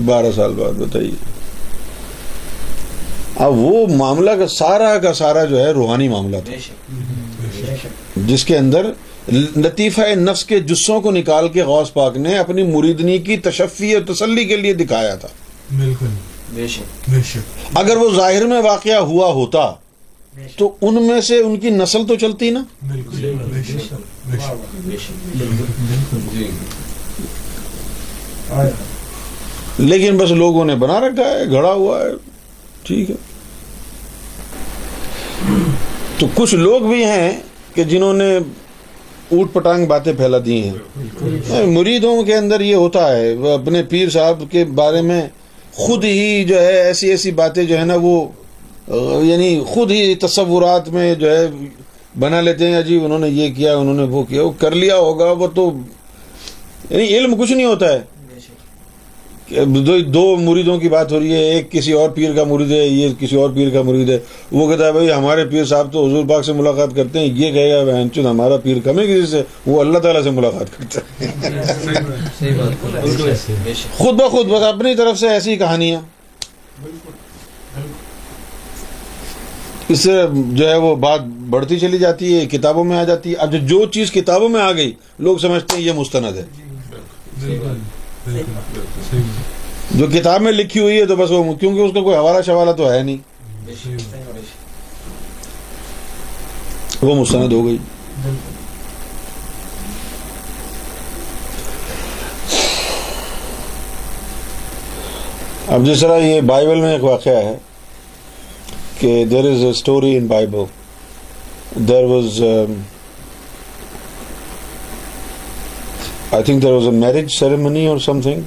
بارہ سال بعد بتائیے اب وہ معاملہ کا سارا کا سارا جو ہے روحانی معاملہ تھا جس کے اندر لطیفہ نفس کے جسوں کو نکال کے غوث پاک نے اپنی مریدنی کی تشفی اور تسلی کے لیے دکھایا تھا بالکل اگر وہ ظاہر میں واقعہ ہوا ہوتا تو ان میں سے ان کی نسل تو چلتی نا لیکن بس لوگوں نے بنا رکھا ہے گھڑا ہوا ہے تو کچھ لوگ بھی ہیں کہ جنہوں نے اوٹ پٹانگ باتیں پھیلا دی ہیں مریدوں کے اندر یہ ہوتا ہے اپنے پیر صاحب کے بارے میں خود ہی جو ہے ایسی ایسی باتیں جو ہے نا وہ یعنی خود ہی تصورات میں جو ہے بنا لیتے ہیں جی انہوں نے یہ کیا انہوں نے وہ کیا وہ کر لیا ہوگا وہ تو یعنی علم کچھ نہیں ہوتا ہے دو مریدوں کی بات ہو رہی ہے ایک کسی اور پیر کا مرید ہے یہ کسی اور پیر کا مرید ہے وہ کہتا ہے بھائی ہمارے پیر صاحب تو حضور پاک سے ملاقات کرتے ہیں یہ کہے گا بہن چود ہمارا پیر کم ہے کسی سے وہ اللہ تعالیٰ سے ملاقات کرتا ہے خود بخود بس اپنی طرف سے ایسی کہانیاں اس سے جو ہے وہ بات بڑھتی چلی جاتی ہے کتابوں میں آ جاتی ہے اب جو چیز کتابوں میں آ گئی لوگ سمجھتے ہیں یہ مستند ہے جو کتاب میں لکھی ہوئی ہے تو بس وہ کیونکہ اس کا کوئی حوالہ شوالہ تو ہے نہیں وہ مستند ہو گئی اب جس طرح یہ بائبل میں ایک واقعہ ہے Okay, there is a story in Bible. There was, um, I think there was a marriage ceremony or something,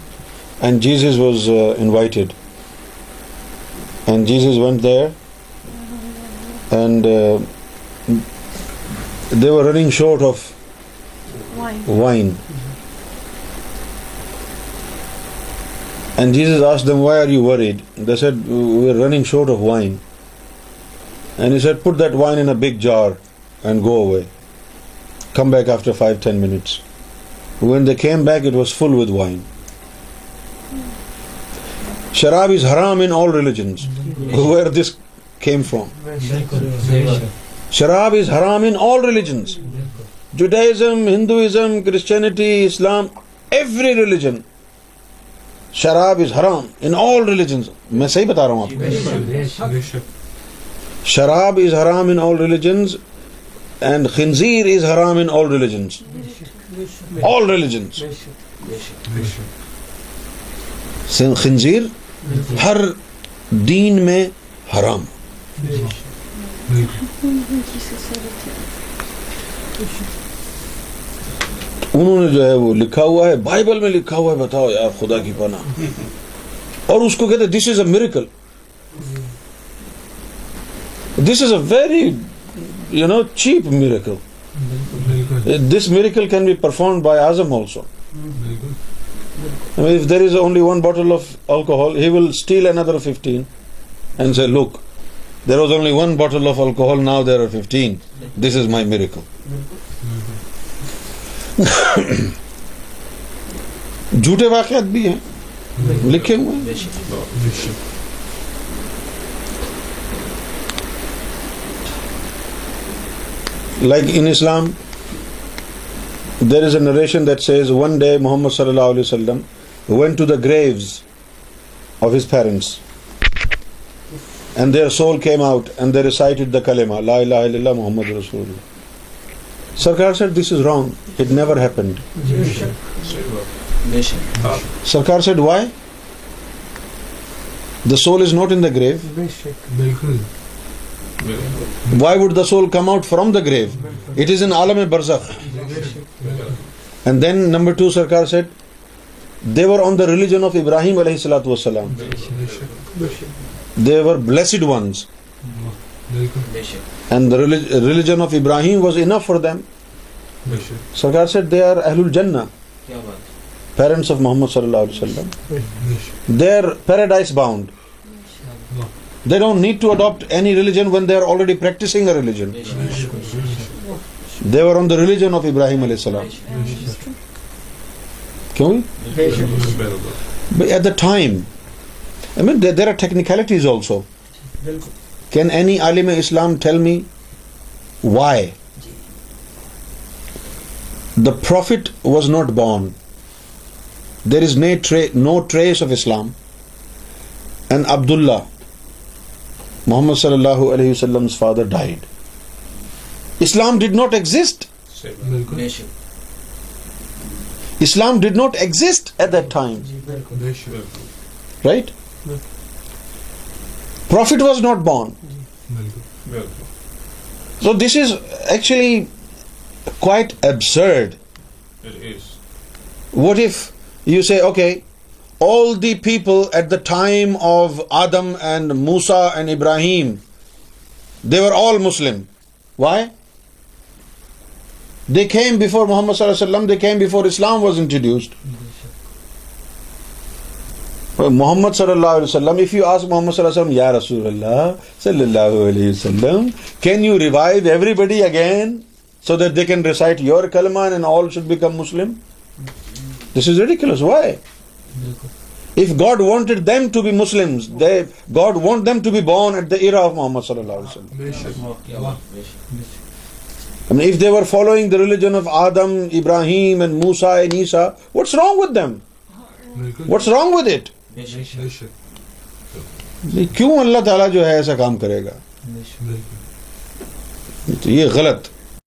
and Jesus was uh, invited. And Jesus went there, and uh, they were running short of wine. And Jesus asked them, "Why are you worried?" They said, "We're running short of wine." میں صحیح بتا رہا ہوں آپ شراب از حرام ان آل religions and خنزیر از حرام ان آل ریلیجنز آل ریلیجنز خنزیر ہر دین میں حرام انہوں نے جو ہے وہ لکھا ہوا ہے بائبل میں لکھا ہوا ہے بتاؤ یا خدا کی پناہ اور اس کو کہتے this is a miracle this this is is a very you know cheap miracle miracle can be perform by also if there only one bottle of alcohol he will still another fifteen and say look there was only one bottle of alcohol now there are fifteen this is my miracle جھوٹے واقعات بھی ہیں لکھے ہوئے like in there is a Muhammad why would come out from the grave it is اینزف then number they are paradise bound they don't need to adapt any religion when they are already practising a religion they are on the religion of Ibrahim علیہ السلام کیوں at the time I mean there are technicalities also can any عالم Islam tell me why the prophet was not born there is no trace of Islam عبد اللہ محمد صلی اللہ علیہ وسلم died Islam did not exist Islam did not exist at time right prophet was not born so this is actually quite absurd what if you see okay people at the time موسا محمد محمد صلی اللہ علیہ again so that they کی ریلیبراہیم what's wrong with what's wrong with it کیوں اللہ تعالیٰ جو ہے ایسا کام کرے گا یہ غلط